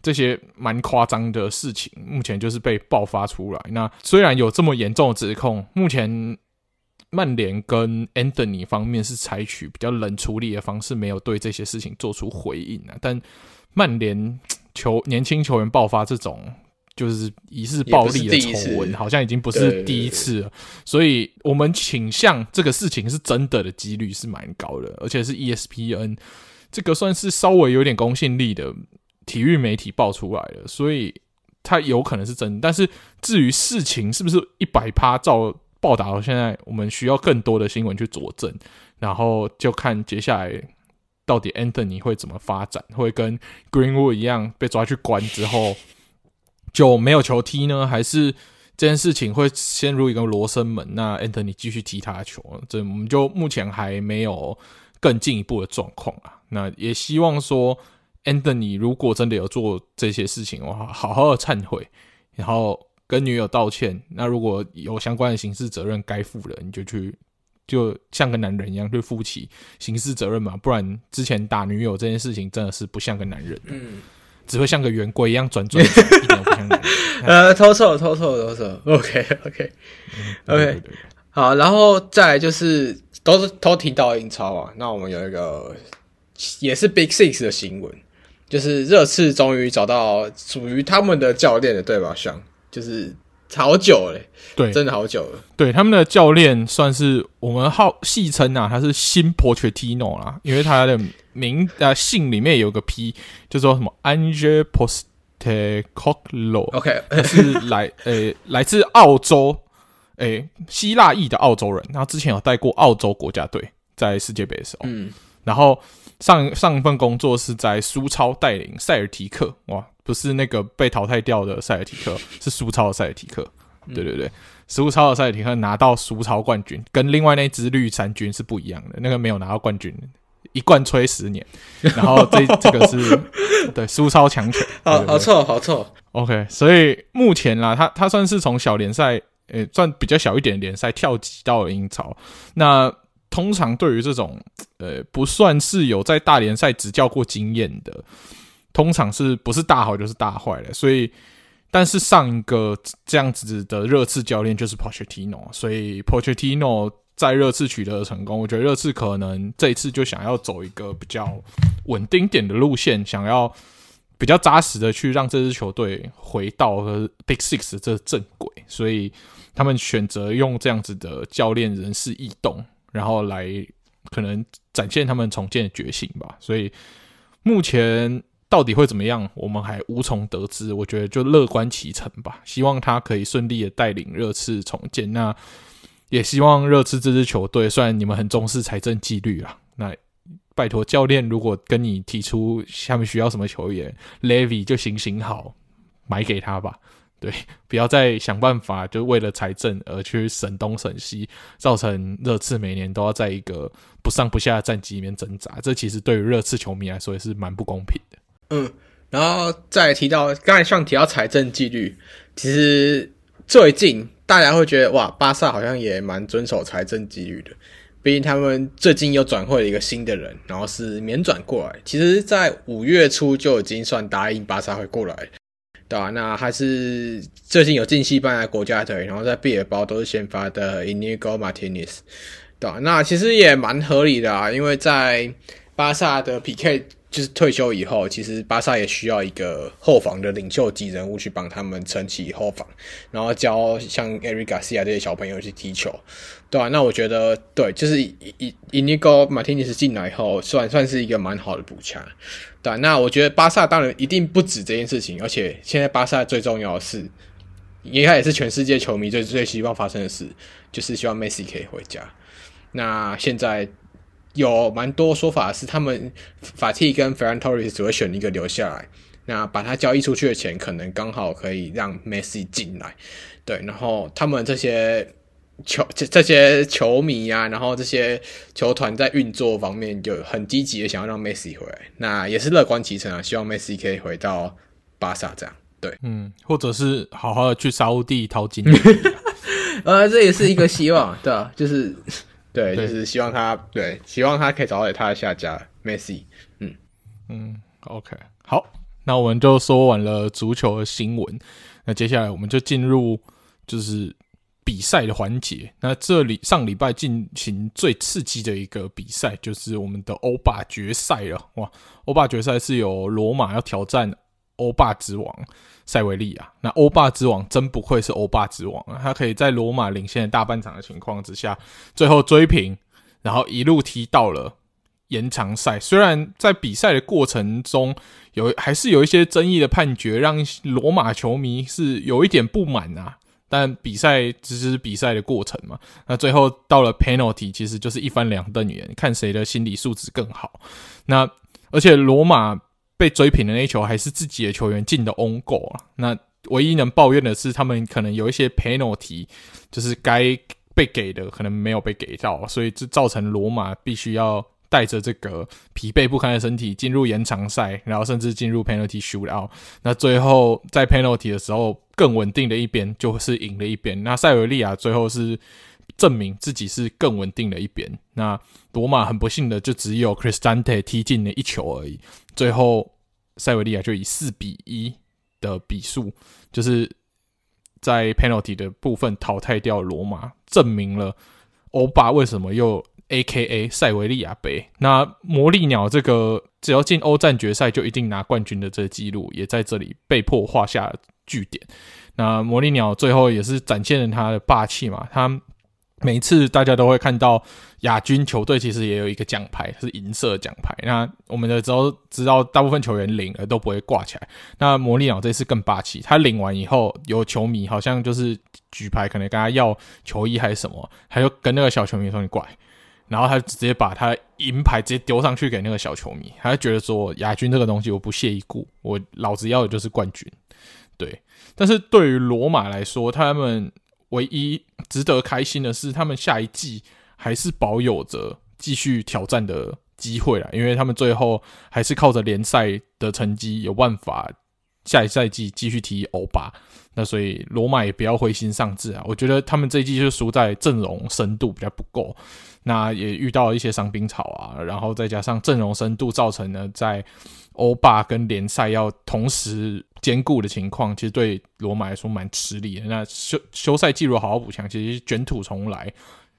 这些蛮夸张的事情，目前就是被爆发出来。那虽然有这么严重的指控，目前曼联跟 Anthony 方面是采取比较冷处理的方式，没有对这些事情做出回应啊。但曼联球年轻球员爆发这种。就是疑似暴力的丑闻，好像已经不是第一次了，所以我们倾向这个事情是真的的几率是蛮高的，而且是 ESPN 这个算是稍微有点公信力的体育媒体爆出来的，所以它有可能是真的。但是至于事情是不是一百趴照报道到现在，我们需要更多的新闻去佐证，然后就看接下来到底 Anthony 会怎么发展，会跟 Greenwood 一样被抓去关之后。就没有球踢呢，还是这件事情会陷入一个罗生门？那 Anthony 继续踢他的球，这我们就目前还没有更进一步的状况啊。那也希望说，Anthony 如果真的有做这些事情的话，好好的忏悔，然后跟女友道歉。那如果有相关的刑事责任该负的，你就去，就像个男人一样去负起刑事责任嘛。不然之前打女友这件事情真的是不像个男人。嗯。只会像个圆规一样转转，一点都不像人。<laughs>
呃，偷错，偷错，偷错。OK，OK，OK。好，然后再来就是都是都提到英超啊。那我们有一个也是 Big Six 的新闻，就是热刺终于找到属于他们的教练了，对吧？像就是。好久嘞，
对，
真的好久了。
对，他们的教练算是我们好戏称啊，他是新 Pochettino 啦，因为他的名啊姓里面有个 P，就说什么 Angel Postecoglou。OK，他是来诶、欸、<laughs> 来自澳洲诶、欸、希腊裔的澳洲人，然后之前有带过澳洲国家队在世界杯的时候，嗯，然后上上一份工作是在苏超带领塞尔提克，哇。不是那个被淘汰掉的塞尔提克，<laughs> 是苏超的塞尔提克。对对对，苏超的塞尔提克拿到苏超冠军，跟另外那支绿衫军是不一样的。那个没有拿到冠军，一贯吹十年。<laughs> 然后这这个是 <laughs> 对苏超强权，
好好臭，好臭。
OK，所以目前啦，他他算是从小联赛，呃，算比较小一点联赛跳级到了英超。那通常对于这种呃，不算是有在大联赛执教过经验的。通常是不是大好就是大坏的，所以，但是上一个这样子的热刺教练就是 Pochettino，所以 Pochettino 在热刺取得了成功，我觉得热刺可能这一次就想要走一个比较稳定点的路线，想要比较扎实的去让这支球队回到和 Big Six 这正轨，所以他们选择用这样子的教练人事异动，然后来可能展现他们重建的决心吧。所以目前到底会怎么样，我们还无从得知。我觉得就乐观其成吧，希望他可以顺利的带领热刺重建。那也希望热刺这支球队，虽然你们很重视财政纪律啊，那拜托教练，如果跟你提出下面需要什么球员，Levy 就行行好，买给他吧。对，<laughs> 不要再想办法，就为了财政而去省东省西，造成热刺每年都要在一个不上不下的战绩里面挣扎。这其实对于热刺球迷来说也是蛮不公平。
嗯，然后再提到刚才像提到财政纪律，其实最近大家会觉得哇，巴萨好像也蛮遵守财政纪律的。毕竟他们最近又转会了一个新的人，然后是免转过来。其实，在五月初就已经算答应巴萨会过来。对吧、啊？那还是最近有进西班牙国家队，然后在毕尔包都是先发的 Inigo Martinez，对、啊？那其实也蛮合理的啊，因为在巴萨的 PK 就是退休以后，其实巴萨也需要一个后防的领袖级人物去帮他们撑起后防，然后教像 Eric Garcia 这些小朋友去踢球，对、啊？那我觉得对，就是 Inigo Martinez 进来以后，算算是一个蛮好的补强。对，那我觉得巴萨当然一定不止这件事情，而且现在巴萨最重要的是，应该也是全世界球迷最最希望发生的事，就是希望梅西可以回家。那现在有蛮多说法是，他们法蒂跟 Ferran Torres 只会选一个留下来，那把他交易出去的钱，可能刚好可以让梅西进来。对，然后他们这些。球这这些球迷啊，然后这些球团在运作方面就很积极的想要让梅西回来，那也是乐观其成啊，希望梅西可以回到巴萨这样。对，
嗯，或者是好好的去沙乌地淘金，<laughs>
呃，这也是一个希望，对啊，就是对，对，就是希望他对，希望他可以找到他的下家 Messi。嗯
嗯，OK，好，那我们就说完了足球的新闻，那接下来我们就进入就是。比赛的环节，那这里上礼拜进行最刺激的一个比赛，就是我们的欧霸决赛了。哇，欧霸决赛是有罗马要挑战欧霸之王塞维利亚。那欧霸之王真不愧是欧霸之王啊，他可以在罗马领先的大半场的情况之下，最后追平，然后一路踢到了延长赛。虽然在比赛的过程中有还是有一些争议的判决，让罗马球迷是有一点不满啊。但比赛只是比赛的过程嘛，那最后到了 penalty，其实就是一翻两瞪眼，看谁的心理素质更好。那而且罗马被追平的那一球还是自己的球员进的 on goal 啊。那唯一能抱怨的是，他们可能有一些 penalty，就是该被给的可能没有被给到，所以这造成罗马必须要。带着这个疲惫不堪的身体进入延长赛，然后甚至进入 penalty shootout。那最后在 penalty 的时候，更稳定的一边就是赢了一边。那塞维利亚最后是证明自己是更稳定的一边。那罗马很不幸的就只有 Cristante 踢进了一球而已。最后塞维利亚就以四比一的比数，就是在 penalty 的部分淘汰掉罗马，证明了欧霸为什么又。A.K.A. 塞维利亚杯，那魔力鸟这个只要进欧战决赛就一定拿冠军的这个记录，也在这里被迫画下了句点。那魔力鸟最后也是展现了他的霸气嘛，他每次大家都会看到亚军球队其实也有一个奖牌是银色奖牌，那我们的知道知道大部分球员领了都不会挂起来，那魔力鸟这次更霸气，他领完以后有球迷好像就是举牌，可能跟他要球衣还是什么，他就跟那个小球迷说你怪。然后他就直接把他银牌直接丢上去给那个小球迷，他就觉得说亚军这个东西我不屑一顾，我老子要的就是冠军。对，但是对于罗马来说，他们唯一值得开心的是，他们下一季还是保有着继续挑战的机会了，因为他们最后还是靠着联赛的成绩有办法下一赛季继续踢欧巴。那所以罗马也不要灰心丧志啊，我觉得他们这一季就输在阵容深度比较不够。那也遇到了一些伤兵潮啊，然后再加上阵容深度造成呢，在欧霸跟联赛要同时兼顾的情况，其实对罗马来说蛮吃力的。那休休赛季如果好好补强，其实卷土重来，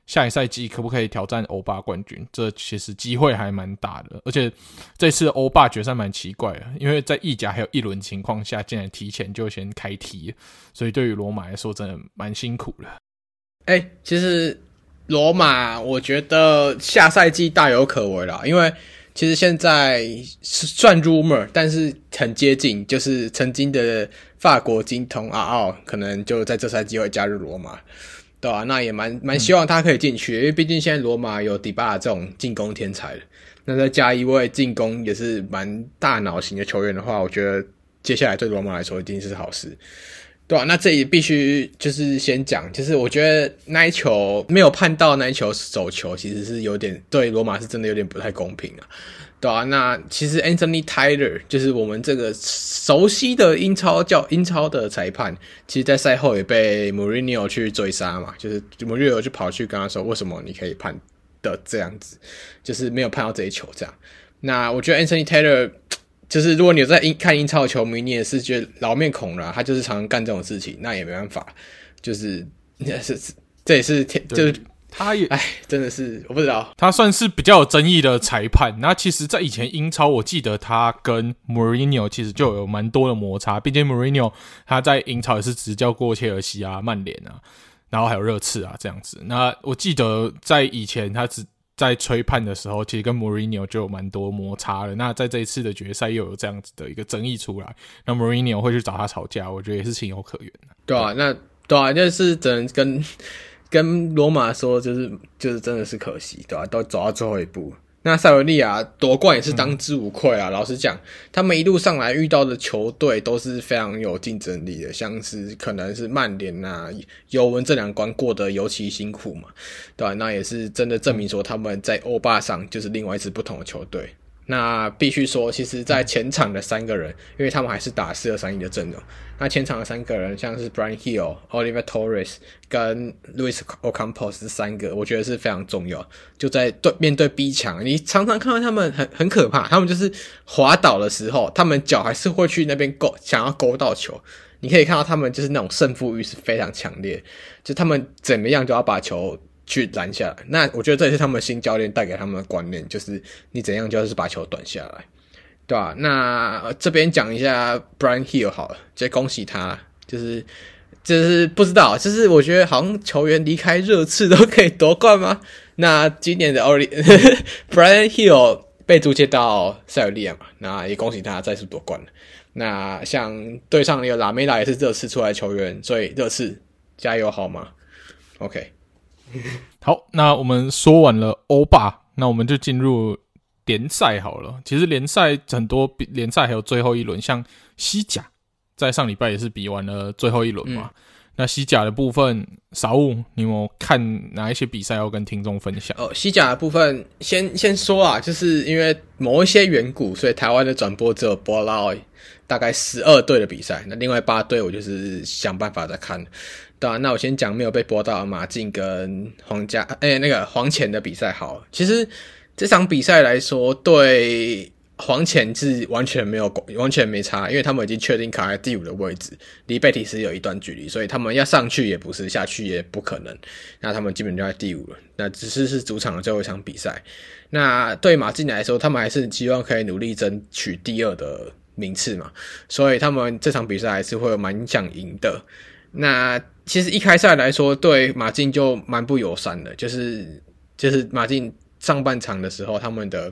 下一赛季可不可以挑战欧霸冠军？这其实机会还蛮大的。而且这次欧霸决赛蛮奇怪的，因为在意甲还有一轮情况下，竟然提前就先开踢，所以对于罗马来说真的蛮辛苦的。
哎、其实。罗马，我觉得下赛季大有可为啦，因为其实现在是算 rumor，但是很接近，就是曾经的法国金童阿奥可能就在这赛季会加入罗马，对吧、啊？那也蛮蛮希望他可以进去，因为毕竟现在罗马有迪巴这种进攻天才，那再加一位进攻也是蛮大脑型的球员的话，我觉得接下来对罗马来说一定是好事。对啊，那这里必须就是先讲，就是我觉得那一球没有判到那一球手球，其实是有点对罗马是真的有点不太公平啊。对啊，那其实 Anthony Taylor 就是我们这个熟悉的英超叫英超的裁判，其实在赛后也被 Mourinho 去追杀嘛，就是 Mourinho 就跑去跟他说，为什么你可以判的这样子，就是没有判到这一球这样。那我觉得 Anthony Taylor。就是如果你有在英看英超的球迷，你也是觉得老面孔了，他就是常常干这种事情，那也没办法，就是 <laughs> 是这也是天，就是他也哎，真的是我不知道，
他算是比较有争议的裁判。那其实，在以前英超，我记得他跟 Mourinho 其实就有蛮多的摩擦，毕竟 Mourinho 他在英超也是执教过切尔西啊、曼联啊，然后还有热刺啊这样子。那我记得在以前他只。在吹判的时候，其实跟 Mourinho 就有蛮多摩擦了。那在这一次的决赛又有这样子的一个争议出来，那 Mourinho 会去找他吵架，我觉得也是情有可原的。
对啊，那对啊，就是只能跟跟罗马说，就是就是真的是可惜，对吧、啊？都走到最后一步。那塞维利亚夺冠也是当之无愧啊！嗯、老实讲，他们一路上来遇到的球队都是非常有竞争力的，像是可能是曼联呐、尤文这两关过得尤其辛苦嘛，对吧、啊？那也是真的证明说他们在欧霸上就是另外一支不同的球队。那必须说，其实，在前场的三个人，因为他们还是打四二三一的阵容。那前场的三个人，像是 Brian Hill、Oliver Torres 跟 Luis Ocampo 这三个，我觉得是非常重要。就在对面对逼抢，你常常看到他们很很可怕，他们就是滑倒的时候，他们脚还是会去那边勾，想要勾到球。你可以看到他们就是那种胜负欲是非常强烈，就他们怎么样都要把球。去拦下来，那我觉得这也是他们新教练带给他们的观念，就是你怎样就是把球断下来，对吧？那这边讲一下 Brian Hill 好了，就恭喜他，就是就是不知道，就是我觉得好像球员离开热刺都可以夺冠吗？那今年的奥利 <laughs> Bryan Gil 被租借到塞尔利亚嘛，那也恭喜他再次夺冠了。那像对上那个拉梅拉也是热刺出来球员，所以热刺加油好吗？OK。<laughs>
好，那我们说完了欧霸，那我们就进入联赛好了。其实联赛很多，联赛还有最后一轮，像西甲，在上礼拜也是比完了最后一轮嘛。嗯、那西甲的部分，小武，你有没有看哪一些比赛要跟听众分享？
哦，西甲的部分先先说啊，就是因为某一些缘故，所以台湾的转播只有播到大概十二队的比赛，那另外八队我就是想办法再看。对啊，那我先讲没有被播到马竞跟皇家哎、那个黄潜的比赛好了。其实这场比赛来说，对黄潜是完全没有完全没差，因为他们已经确定卡在第五的位置，离贝蒂斯有一段距离，所以他们要上去也不是，下去也不可能。那他们基本就在第五了，那只是是主场的最后一场比赛。那对马竞来说，他们还是希望可以努力争取第二的名次嘛，所以他们这场比赛还是会蛮想赢的。那其实一开赛来说，对马竞就蛮不友善的，就是就是马竞上半场的时候，他们的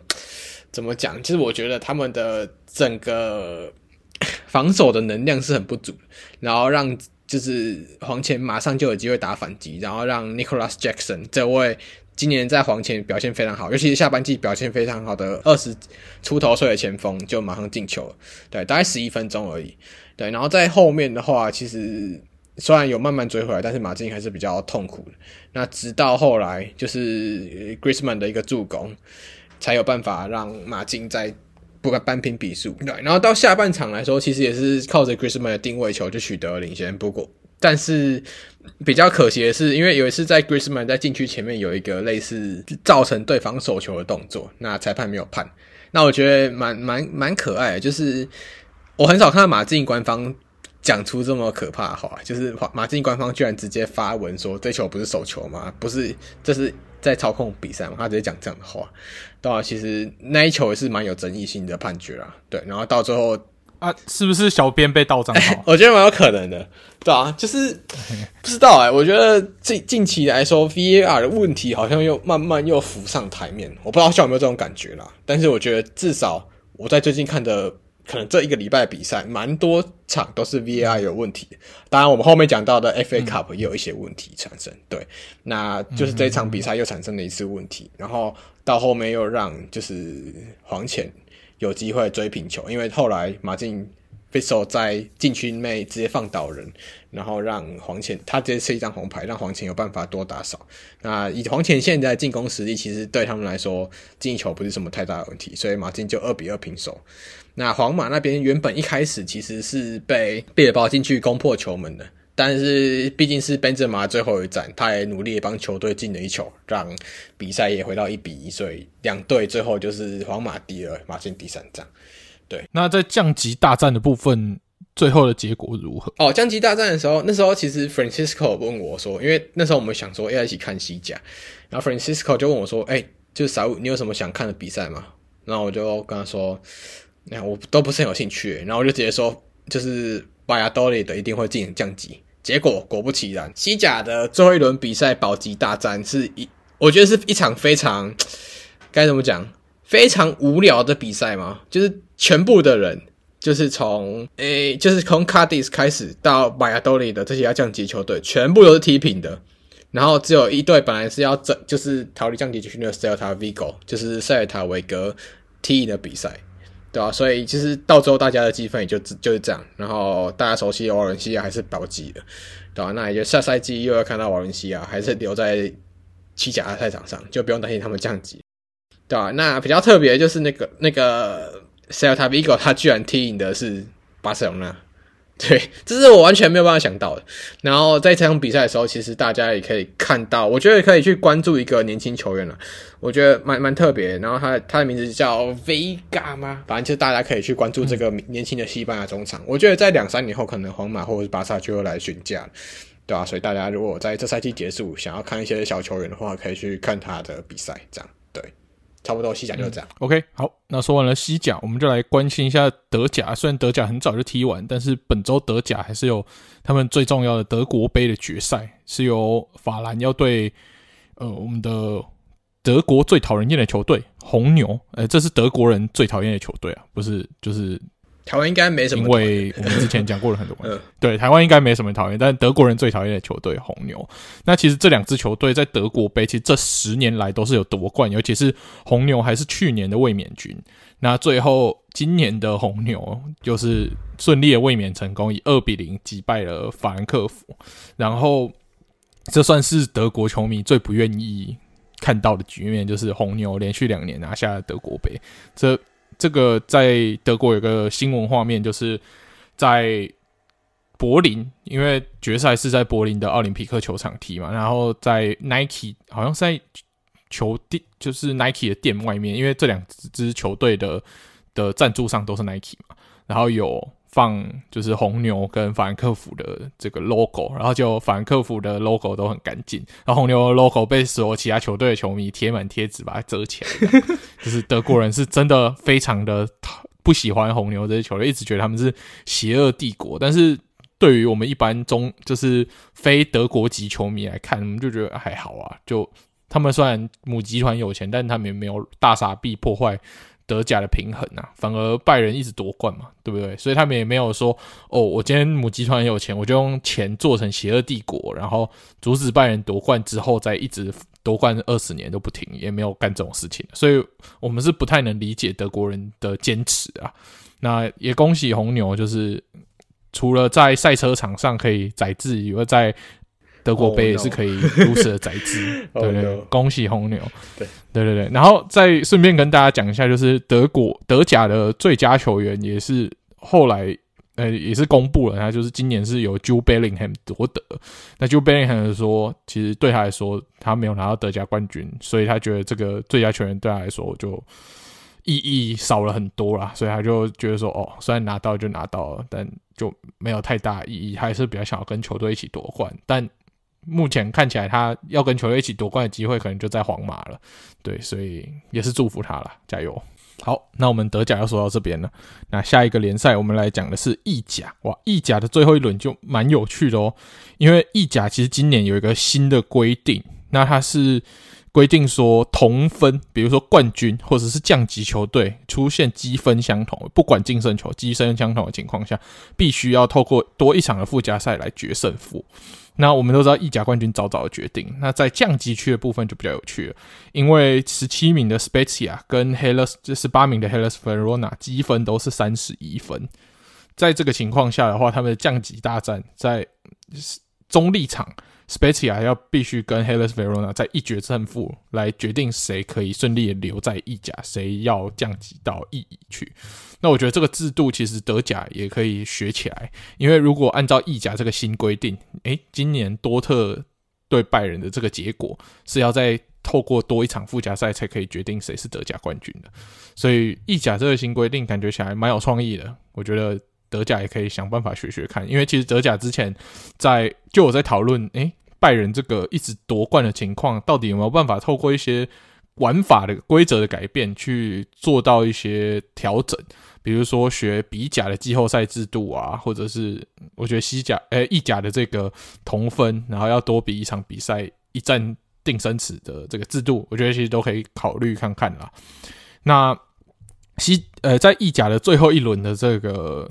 怎么讲？其实我觉得他们的整个防守的能量是很不足，然后让就是黄潜马上就有机会打反击，然后让 Nicholas Jackson 这位今年在黄前表现非常好，尤其是下半季表现非常好的二十出头岁的前锋，就马上进球，对，大概十一分钟而已，对，然后在后面的话，其实。虽然有慢慢追回来，但是马竞还是比较痛苦的。那直到后来，就是 Griezmann 的一个助攻，才有办法让马竞在不敢扳平比数。对，然后到下半场来说，其实也是靠着 Griezmann 的定位球就取得领先。不过，但是比较可惜的是，因为有一次在 Griezmann 在禁区前面有一个类似造成对方手球的动作，那裁判没有判。那我觉得蛮蛮蛮可爱的，就是我很少看到马竞官方。讲出这么可怕的话，就是马竞官方居然直接发文说这球不是手球吗？不是，这是在操控比赛吗？他直接讲这样的话，对啊，其实那一球也是蛮有争议性的判决啦。对，然后到最后
啊，是不是小编被盗账号？<laughs>
我觉得蛮有可能的，对啊，就是不知道哎、欸。我觉得近近期来说，VAR 的问题好像又慢慢又浮上台面。我不知道小有没有这种感觉啦，但是我觉得至少我在最近看的，可能这一个礼拜比赛，蛮多场都是 VAR 有问题。当然，我们后面讲到的 FA Cup 也有一些问题产生。对，那就是这一场比赛又产生了一次问题，然后到后面又让就是黄潜。有机会追平球，因为后来马竞 Witsel 在禁区内直接放倒人，然后让黄潜他直接吃一张红牌，让黄潜有办法多打扫。那以黄潜现在进攻实力，其实对他们来说进球不是什么太大的问题，所以马竞就二比二平手。那皇马那边原本一开始其实是被贝尔包进去攻破球门的。但是毕竟是本泽马最后一战，他也努力帮球队进了一球，让比赛也回到一比一，所以两队最后就是皇马第二，马竞第三战。对，
那在降级大战的部分，最后的结果如何？
哦，降级大战的时候，那时候其实 Francisco 问我说，因为那时候我们想说要一起看西甲，然后 Francisco 就问我说：“哎、就是小五，你有什么想看的比赛吗？”然后我就跟他说：“那我都不是很有兴趣。”然后我就直接说：“就是。” Valladolid 的一定会进行降级，结果果不其然，西甲的最后一轮比赛保级大战是一，我觉得是一场非常该怎么讲，非常无聊的比赛嘛，就是全部的人，就是从诶、就是从 Cadiz 开始到 Valladolid 的这些要降级球队，全部都是踢平的，然后只有一队本来是要整，就是逃离降级区的 Celta Vigo，就是塞尔塔维格踢赢的比赛。对啊，所以其实到最后大家的积分也就就是这样，然后大家熟悉的瓦伦西亚还是保级的，对吧？那也就下赛季又要看到瓦伦西亚还是留在西甲的赛场上，就不用担心他们降级，对吧？那比较特别就是那个那个塞尔塔维戈，他居然踢赢的是巴塞罗那。对，这是我完全没有办法想到的。然后在这场比赛的时候，其实大家也可以看到，我觉得也可以去关注一个年轻球员了，我觉得蛮蛮特别。然后他他的名字叫 Vega 吗？反正就大家可以去关注这个年轻的西班牙中场。我觉得在两三年后，可能皇马或者是巴萨就会来询价了，对啊？所以大家如果在这赛季结束想要看一些小球员的话，可以去看他的比赛，这样。差不多西甲就是这
样。OK，好，那说完了西甲，我们就来关心一下德甲。虽然德甲很早就踢完，但是本周德甲还是有他们最重要的德国杯的决赛，是由法兰要对呃我们的德国最讨人厌的球队红牛。呃，这是德国人最讨厌的球队啊，不是就是。
台湾应该没什么，
因为我们之前讲过了很多关系。
嗯、
对，台湾应该没什么讨厌，但德国人最讨厌的球队红牛。那其实这两支球队在德国杯，其实这十年来都是有夺冠，尤其是红牛还是去年的卫冕军。那最后今年的红牛就是顺利的卫冕成功，以二比零击败了法兰克福。然后这算是德国球迷最不愿意看到的局面，就是红牛连续两年拿下了德国杯。这这个在德国有个新闻画面，就是在柏林，因为决赛是在柏林的奥林匹克球场踢嘛，然后在 Nike 好像是在球店，就是 Nike 的店外面，因为这两支球队的的赞助商都是 Nike 嘛，然后有。放就是红牛跟法兰克福的这个 logo，然后就法兰克福的 logo 都很干净，然后红牛的 logo 被所有其他球队的球迷贴满贴纸把它遮起来。就是德国人是真的非常的不喜欢红牛这些球队，一直觉得他们是邪恶帝国。但是对于我们一般中就是非德国籍球迷来看，我们就觉得还好啊。就他们虽然母集团有钱，但他们也没有大傻逼破坏。德甲的平衡啊，反而拜仁一直夺冠嘛，对不对？所以他们也没有说哦，我今天母集团很有钱，我就用钱做成邪恶帝国，然后阻止拜仁夺冠之后再一直夺冠二十年都不停，也没有干这种事情。所以我们是不太能理解德国人的坚持啊。那也恭喜红牛，就是除了在赛车场上可以载制以外，在德国杯也是可以如此的宰制，<laughs> 对对，对，恭喜红牛，对对对对。然后再顺便跟大家讲一下，就是德国德甲的最佳球员也是后来呃也是公布了，他就是今年是由 Jude Bellingham 夺得。那 Jude Bellingham 说，其实对他来说，他没有拿到德甲冠军，所以他觉得这个最佳球员对他来说就意义少了很多啦，所以他就觉得说，哦，虽然拿到就拿到了，但就没有太大意义，他还是比较想要跟球队一起夺冠，但。目前看起来，他要跟球队一起夺冠的机会可能就在皇马了，对，所以也是祝福他了，加油。好，那我们德甲要说到这边了。那下一个联赛，我们来讲的是意甲。哇，意甲的最后一轮就蛮有趣的哦，因为意甲其实今年有一个新的规定，那它是规定说同分，比如说冠军或者是降级球队出现积分相同，不管净胜球积分相同的情况下，必须要透过多一场的附加赛来决胜负。那我们都知道意甲冠军早早的决定，那在降级区的部分就比较有趣了，因为十七名的 Spezia 跟 Hellas 这十八名的 Hellas Verona 积分都是三十一分，在这个情况下的话，他们的降级大战在中立场。Spezia 要必须跟 Hellas Verona 在一决胜负来决定谁可以顺利的留在意甲，谁要降级到意乙去。那我觉得这个制度其实德甲也可以学起来，因为如果按照意甲这个新规定，诶，今年多特对拜仁的这个结果是要再透过多一场附加赛才可以决定谁是德甲冠军的，所以意甲这个新规定感觉起来蛮有创意的，我觉得德甲也可以想办法学学看，因为其实德甲之前在就我在讨论，诶。拜仁这个一直夺冠的情况，到底有没有办法透过一些玩法的规则的改变去做到一些调整？比如说学比甲的季后赛制度啊，或者是我觉得西甲、诶意甲的这个同分，然后要多比一场比赛一战定生死的这个制度，我觉得其实都可以考虑看看啦。那西呃在意甲的最后一轮的这个。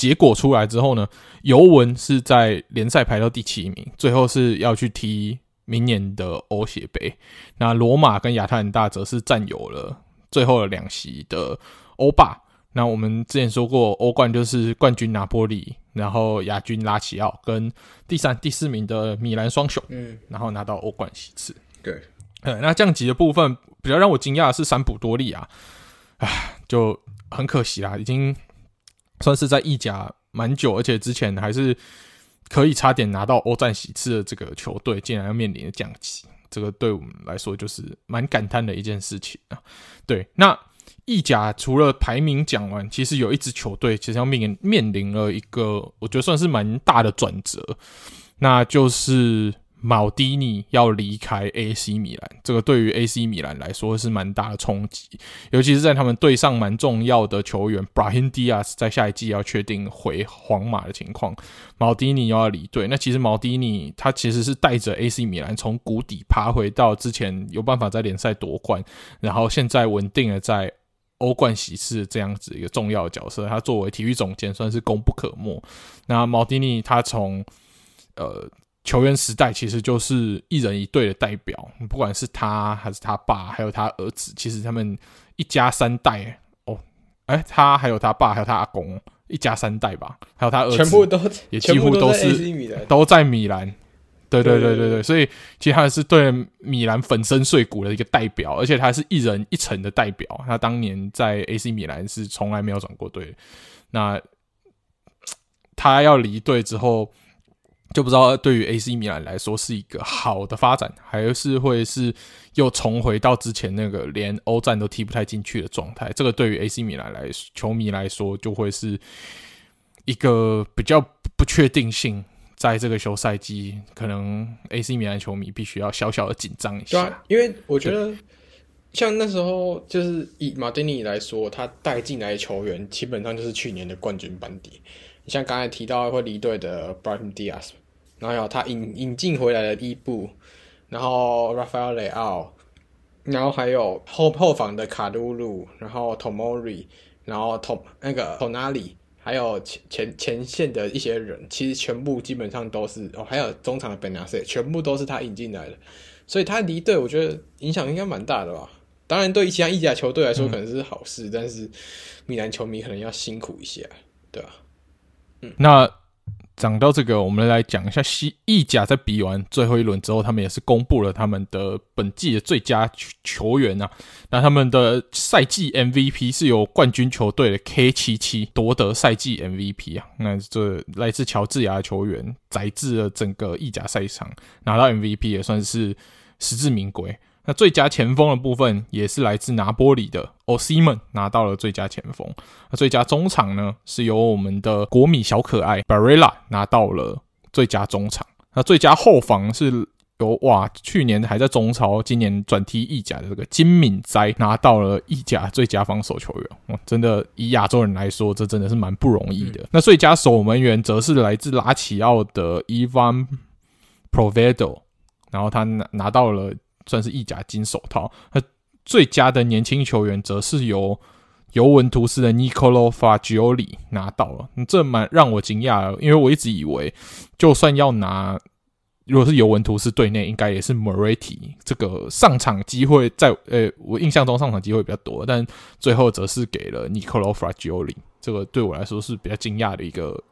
结果出来之后呢，尤文是在联赛排到第七名，最后是要去踢明年的欧协杯。那罗马跟亚特兰大则是占有了最后的两席的欧霸。那我们之前说过，欧冠就是冠军拿波里，然后亚军拉齐奥跟第三、第四名的米兰双雄，嗯，然后拿到欧冠席次。
对，
呃，那降级的部分比较让我惊讶的是桑普多利啊，唉，就很可惜啦，已经。算是在意甲蛮久，而且之前还是可以差点拿到欧战席次的这个球队，竟然要面临降级，这个对我们来说就是蛮感叹的一件事情啊。对，那意甲除了排名讲完，其实有一支球队其实要面面临了一个我觉得算是蛮大的转折，那就是。毛蒂尼要离开 AC 米兰，这个对于 AC 米兰来说是蛮大的冲击，尤其是在他们队上蛮重要的球员 Brahim Diaz 在下一季要确定回皇马的情况，毛蒂尼又要离队。那其实毛蒂尼他其实是带着 AC 米兰从谷底爬回到之前有办法在联赛夺冠，然后现在稳定的在欧冠席次这样子一个重要的角色。他作为体育总监算是功不可没。那毛蒂尼他从呃。球员时代其实就是一人一队的代表，不管是他还是他爸，还有他儿子，其实他们一家三代哦，哎、欸，他还有他爸，还有他阿公，一家三代吧，还有他儿子，
全部都
也几乎都是都在米兰，对对对对对，所以其实他是对米兰粉身碎骨的一个代表，而且他是一人一城的代表，他当年在 AC 米兰是从来没有转过队，那他要离队之后。就不知道对于 AC 米兰来说是一个好的发展，还是会是又重回到之前那个连欧战都踢不太进去的状态。这个对于 AC 米兰来说，球迷来说就会是一个比较不确定性。在这个休赛季，可能 AC 米兰球迷必须要小小的紧张一下。对啊，
因为我觉得像那时候就是以马丁尼来说，他带进来的球员基本上就是去年的冠军班底。像刚才提到会离队的 Brahim Diaz。然后有他引引进回来的伊布，然后 Rafael Leao，然后还有后后防的卡鲁鲁，然后 Tomori，然后 Tom 那个 Tonali，还有前前前线的一些人，其实全部基本上都是哦，还有中场的 b e n a s e 全部都是他引进来的，所以他离队，我觉得影响应该蛮大的吧。当然，对于其他意甲球队来说可能是好事，但是米兰球迷可能要辛苦一些，对吧？
那。讲到这个，我们来讲一下西意甲在比完最后一轮之后，他们也是公布了他们的本季的最佳球员啊。那他们的赛季 MVP 是由冠军球队的 K 七七夺得赛季 MVP 啊。那这来自乔治亚的球员载至了整个意甲赛场，拿到 MVP 也算是实至名归。那最佳前锋的部分也是来自拿波里的 Osimhen 拿到了最佳前锋。那最佳中场呢，是由我们的国米小可爱 Barella 拿到了最佳中场。那最佳后防是由哇，去年还在中超，今年转踢意甲的这个金敏哉拿到了意甲最佳防守球员。哇，真的以亚洲人来说，这真的是蛮不容易的。嗯、那最佳守门员则是来自拉齐奥的 Ivan Provedo，然后他拿拿到了算是意甲金手套。那最佳的年轻球员则是由尤文图斯的 Nicolo Fagioli 拿到了，这蛮让我惊讶，因为我一直以为就算要拿。如果是尤文图斯队内，应该也是 Moretti 这个上场机会在，呃，我印象中上场机会比较多，但最后则是给了 Nicolo Fagioli，这个对我来说是比较惊讶的一个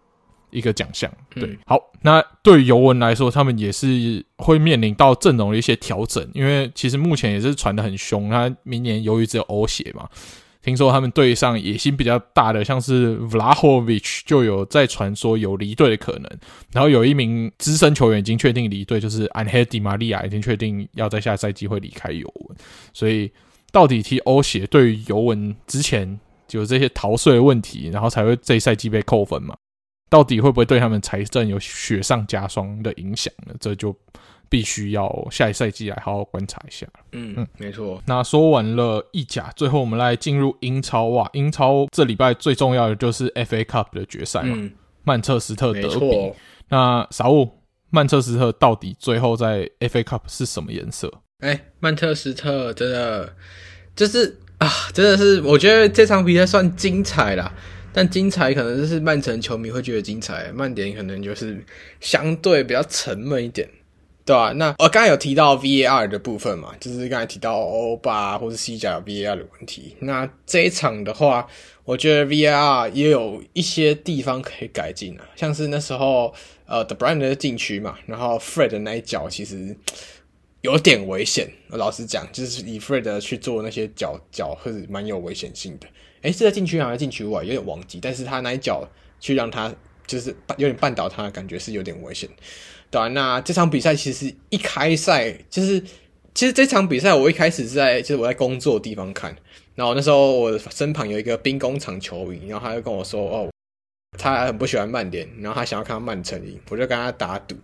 一个奖项。对，嗯、好，那对于尤文来说，他们也是会面临到阵容的一些调整，因为其实目前也是传的很凶，他明年由于只有欧协嘛。听说他们队上野心比较大的，像是 Vlahovic 就有在传说有离队的可能，然后有一名资深球员已经确定离队，就是 Angel Di Maria 已经确定要在下赛季会离开尤文，所以到底踢欧协对于尤文之前就有这些逃税的问题，然后才会这一赛季被扣分嘛？到底会不会对他们财政有雪上加霜的影响呢？这就。必须要下一赛季来好好观察一下。
嗯嗯，没错。
那说完了意甲，最后我们来进入英超哇！英超这礼拜最重要的就是 FA Cup 的决赛嘛，嗯、曼彻斯特德比。错那啥物，曼彻斯特到底最后在 FA Cup 是什么颜色？
哎、欸，曼彻斯特真的就是啊，真的是我觉得这场比赛算精彩啦。但精彩可能就是曼城球迷会觉得精彩，曼联可能就是相对比较沉闷一点。对啊，那我刚才有提到 VAR 的部分嘛，就是刚才提到欧巴或是西甲有 VAR 的问题。那这一场的话，我觉得 VAR 也有一些地方可以改进啊，像是那时候呃 De Bruyne 的禁区嘛，然后 Fred 的那一脚其实有点危险。老实讲，就是以 Fred 去做那些脚脚，是蛮有危险性的。诶，是在禁区还是禁区外？有点忘记，但是他那一脚去让他就是有点绊倒他的感觉是有点危险。对啊，那这场比赛其实一开赛就是，其实这场比赛我一开始是在就是我在工作的地方看，然后那时候我身旁有一个兵工厂球迷，然后他就跟我说，哦，他很不喜欢曼联，然后他想要看到曼城赢，我就跟他打赌，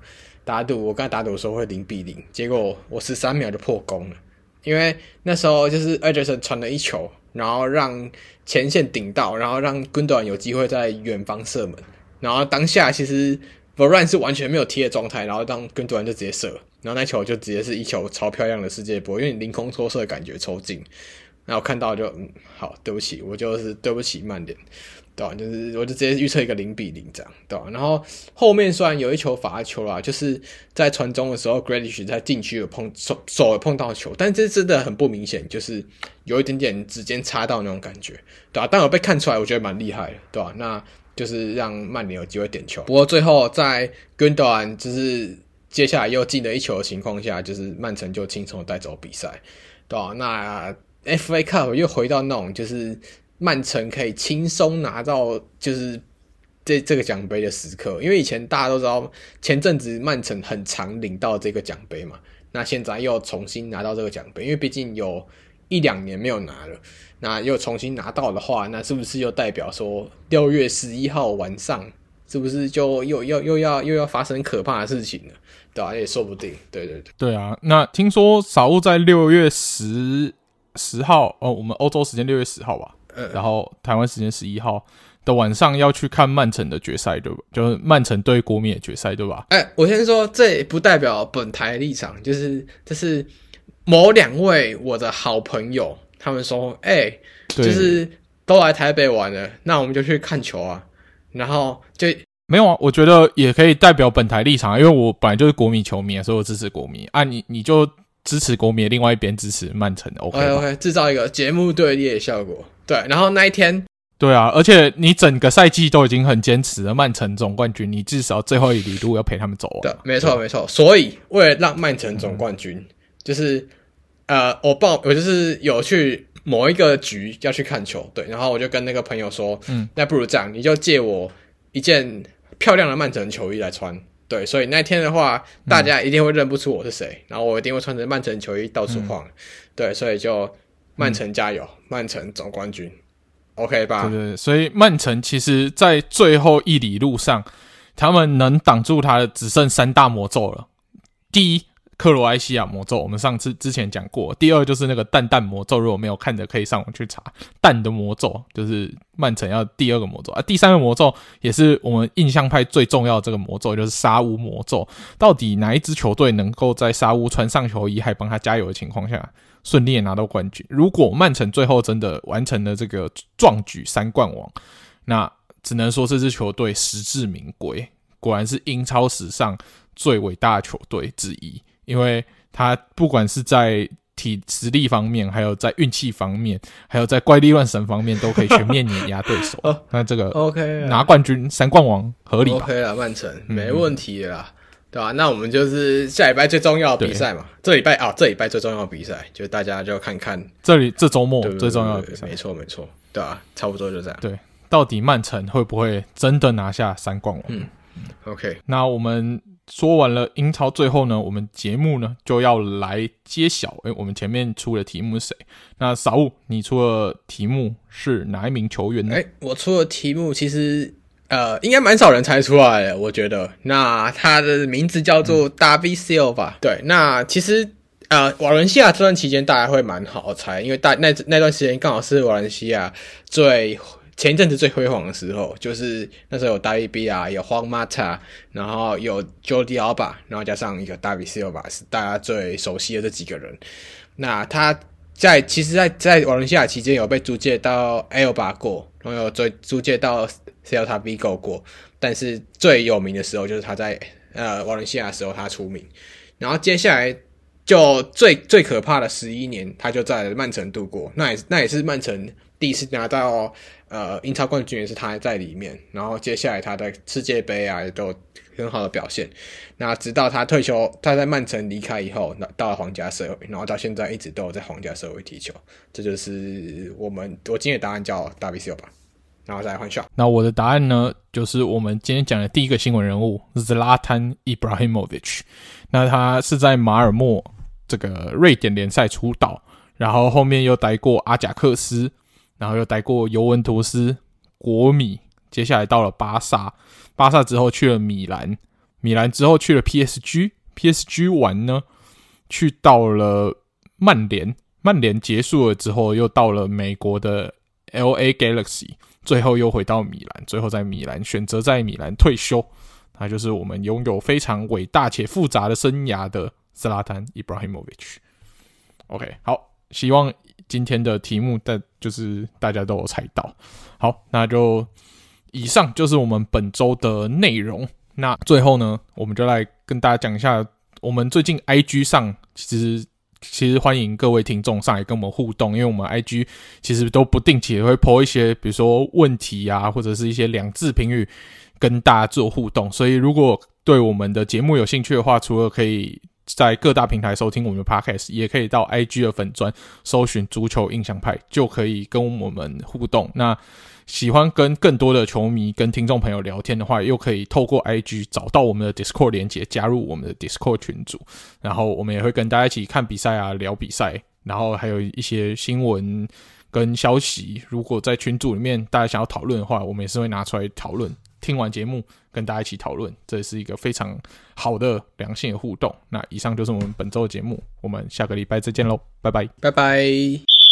打赌，我跟他打赌的时候会零比零，结果我十三秒就破功了，因为那时候就是艾德森传了一球，然后让前线顶到，然后让 Gundo 有机会在远方射门，然后当下其实。v a r a n 是完全没有踢的状态，然后当跟突然就直接射，然后那球就直接是一球超漂亮的世界波，因为凌空抽射的感觉抽进，然后看到就嗯好，对不起，我就是对不起慢点，对吧？就是我就直接预测一个零比零这样，对吧？然后后面虽然有一球罚球啦，就是在传中的时候，Grealish 在禁区有碰手手有碰到球，但这真的很不明显，就是有一点点指尖插到那种感觉，对吧？但有被看出来，我觉得蛮厉害的，对吧？那。就是让曼联有机会点球，不过最后在 Gundan 就是接下来又进了一球的情况下，就是曼城就轻松带走比赛，对吧？那 FA Cup 又回到那种就是曼城可以轻松拿到就是这这个奖杯的时刻，因为以前大家都知道前阵子曼城很常领到这个奖杯嘛，那现在又重新拿到这个奖杯，因为毕竟有一两年没有拿了。那又重新拿到的话，那是不是又代表说六月十一号晚上是不是就又又又要又要发生可怕的事情了？对啊，也说不定。对对对，
对啊。那听说小乌在六月十十号哦，我们欧洲时间六月十号吧，嗯，然后台湾时间十一号的晚上要去看曼城的决赛，对吧？就是曼城对国米的决赛，对吧？
哎、欸，我先说，这不代表本台立场，就是这是某两位我的好朋友。他们说：“哎、就是都来台北玩了，那我们就去看球啊。”然后就
没有啊。我觉得也可以代表本台立场，因为我本来就是国米球迷，所以我支持国米啊。你你就支持国米，另外一边支持曼城，OK
OK，制造一个节目对立的效果。对，然后那一天，
对啊，而且你整个赛季都已经很坚持了曼城总冠军，你至少最后一里路要陪他们走啊。
对，没错没错。所以为了让曼城总冠军，嗯、就是。呃，我报我就是有去某一个局要去看球，对，然后我就跟那个朋友说，嗯，那不如这样，你就借我一件漂亮的曼城球衣来穿，对，所以那天的话，大家一定会认不出我是谁，嗯、然后我一定会穿着曼城球衣到处晃，嗯、对，所以就曼城加油，曼城总冠军，OK 吧？
对对，所以曼城其实，在最后一里路上，他们能挡住他的只剩三大魔咒了，第一。克罗埃西亚魔咒，我们上次之前讲过。第二就是那个蛋蛋魔咒，如果没有看的，可以上网去查。蛋的魔咒就是曼城要第二个魔咒啊。第三个魔咒也是我们印象派最重要的这个魔咒，就是沙乌魔咒。到底哪一支球队能够在沙乌穿上球衣还帮他加油的情况下，顺利的拿到冠军？如果曼城最后真的完成了这个壮举三冠王，那只能说这支球队实至名归，果然是英超史上最伟大的球队之一。因为他不管是在体实力方面，还有在运气方面，还有在怪力乱神方面，都可以全面碾压对手。那这个
OK
拿冠军三冠王合理吧
？OK 了，曼城没问题了，对吧？那我们就是下礼拜最重要的比赛嘛。这礼拜啊，这礼拜最重要的比赛，就大家就看看
这里这周末最重要的比赛。
没错没错，对吧？差不多就这样。
对，到底曼城会不会真的拿下三冠王？
嗯，OK。
那我们。说完了英超，最后呢，我们节目呢就要来揭晓。哎、欸，我们前面出的题目是谁？那傻物，你出的题目是哪一名球员呢？
哎、欸，我出的题目其实呃，应该蛮少人猜出来的，我觉得。那他的名字叫做达比西尔吧？对，那其实呃，瓦伦西亚这段期间大家会蛮好猜，因为大那那段时间刚好是瓦伦西亚最。前一阵子最辉煌的时候，就是那时候有大卫比亚，有荒马塔，然后有 Jordi Alba，然后加上一个达比西尔吧，是大家最熟悉的这几个人。那他在其实在，在在瓦伦西亚期间有被租借到 Alba 过，然后有最租借到 Celta Vigo 过，但是最有名的时候就是他在呃瓦伦西亚的时候他出名，然后接下来就最最可怕的十一年，他就在曼城度过，那也那也是曼城第一次拿到。呃，英超冠军也是他在里面，然后接下来他的世界杯啊也都很好的表现。那直到他退休，他在曼城离开以后，那到了皇家社会，然后到现在一直都有在皇家社会踢球。这就是我们我今天的答案叫达比西尔吧，然后再来换下。
那我的答案呢，就是我们今天讲的第一个新闻人物 Zlatan Ibrahimovic。那他是在马尔默这个瑞典联赛出道，然后后面又待过阿贾克斯。然后又待过尤文图斯、国米，接下来到了巴萨，巴萨之后去了米兰，米兰之后去了 PSG，PSG 完呢，去到了曼联，曼联结束了之后又到了美国的 LA Galaxy，最后又回到米兰，最后在米兰选择在米兰退休，他就是我们拥有非常伟大且复杂的生涯的 Zlatan Ibrahimovic。OK，好，希望。今天的题目，但就是大家都有猜到。好，那就以上就是我们本周的内容。那最后呢，我们就来跟大家讲一下，我们最近 IG 上其实其实欢迎各位听众上来跟我们互动，因为我们 IG 其实都不定期会 po 一些，比如说问题啊，或者是一些两字评语跟大家做互动。所以如果对我们的节目有兴趣的话，除了可以在各大平台收听我们的 Podcast，也可以到 IG 的粉专搜寻“足球印象派”，就可以跟我们互动。那喜欢跟更多的球迷、跟听众朋友聊天的话，又可以透过 IG 找到我们的 Discord 连接，加入我们的 Discord 群组。然后我们也会跟大家一起看比赛啊，聊比赛，然后还有一些新闻跟消息。如果在群组里面大家想要讨论的话，我们也是会拿出来讨论。听完节目，跟大家一起讨论，这是一个非常好的良性的互动。那以上就是我们本周的节目，我们下个礼拜再见喽，拜拜，
拜拜。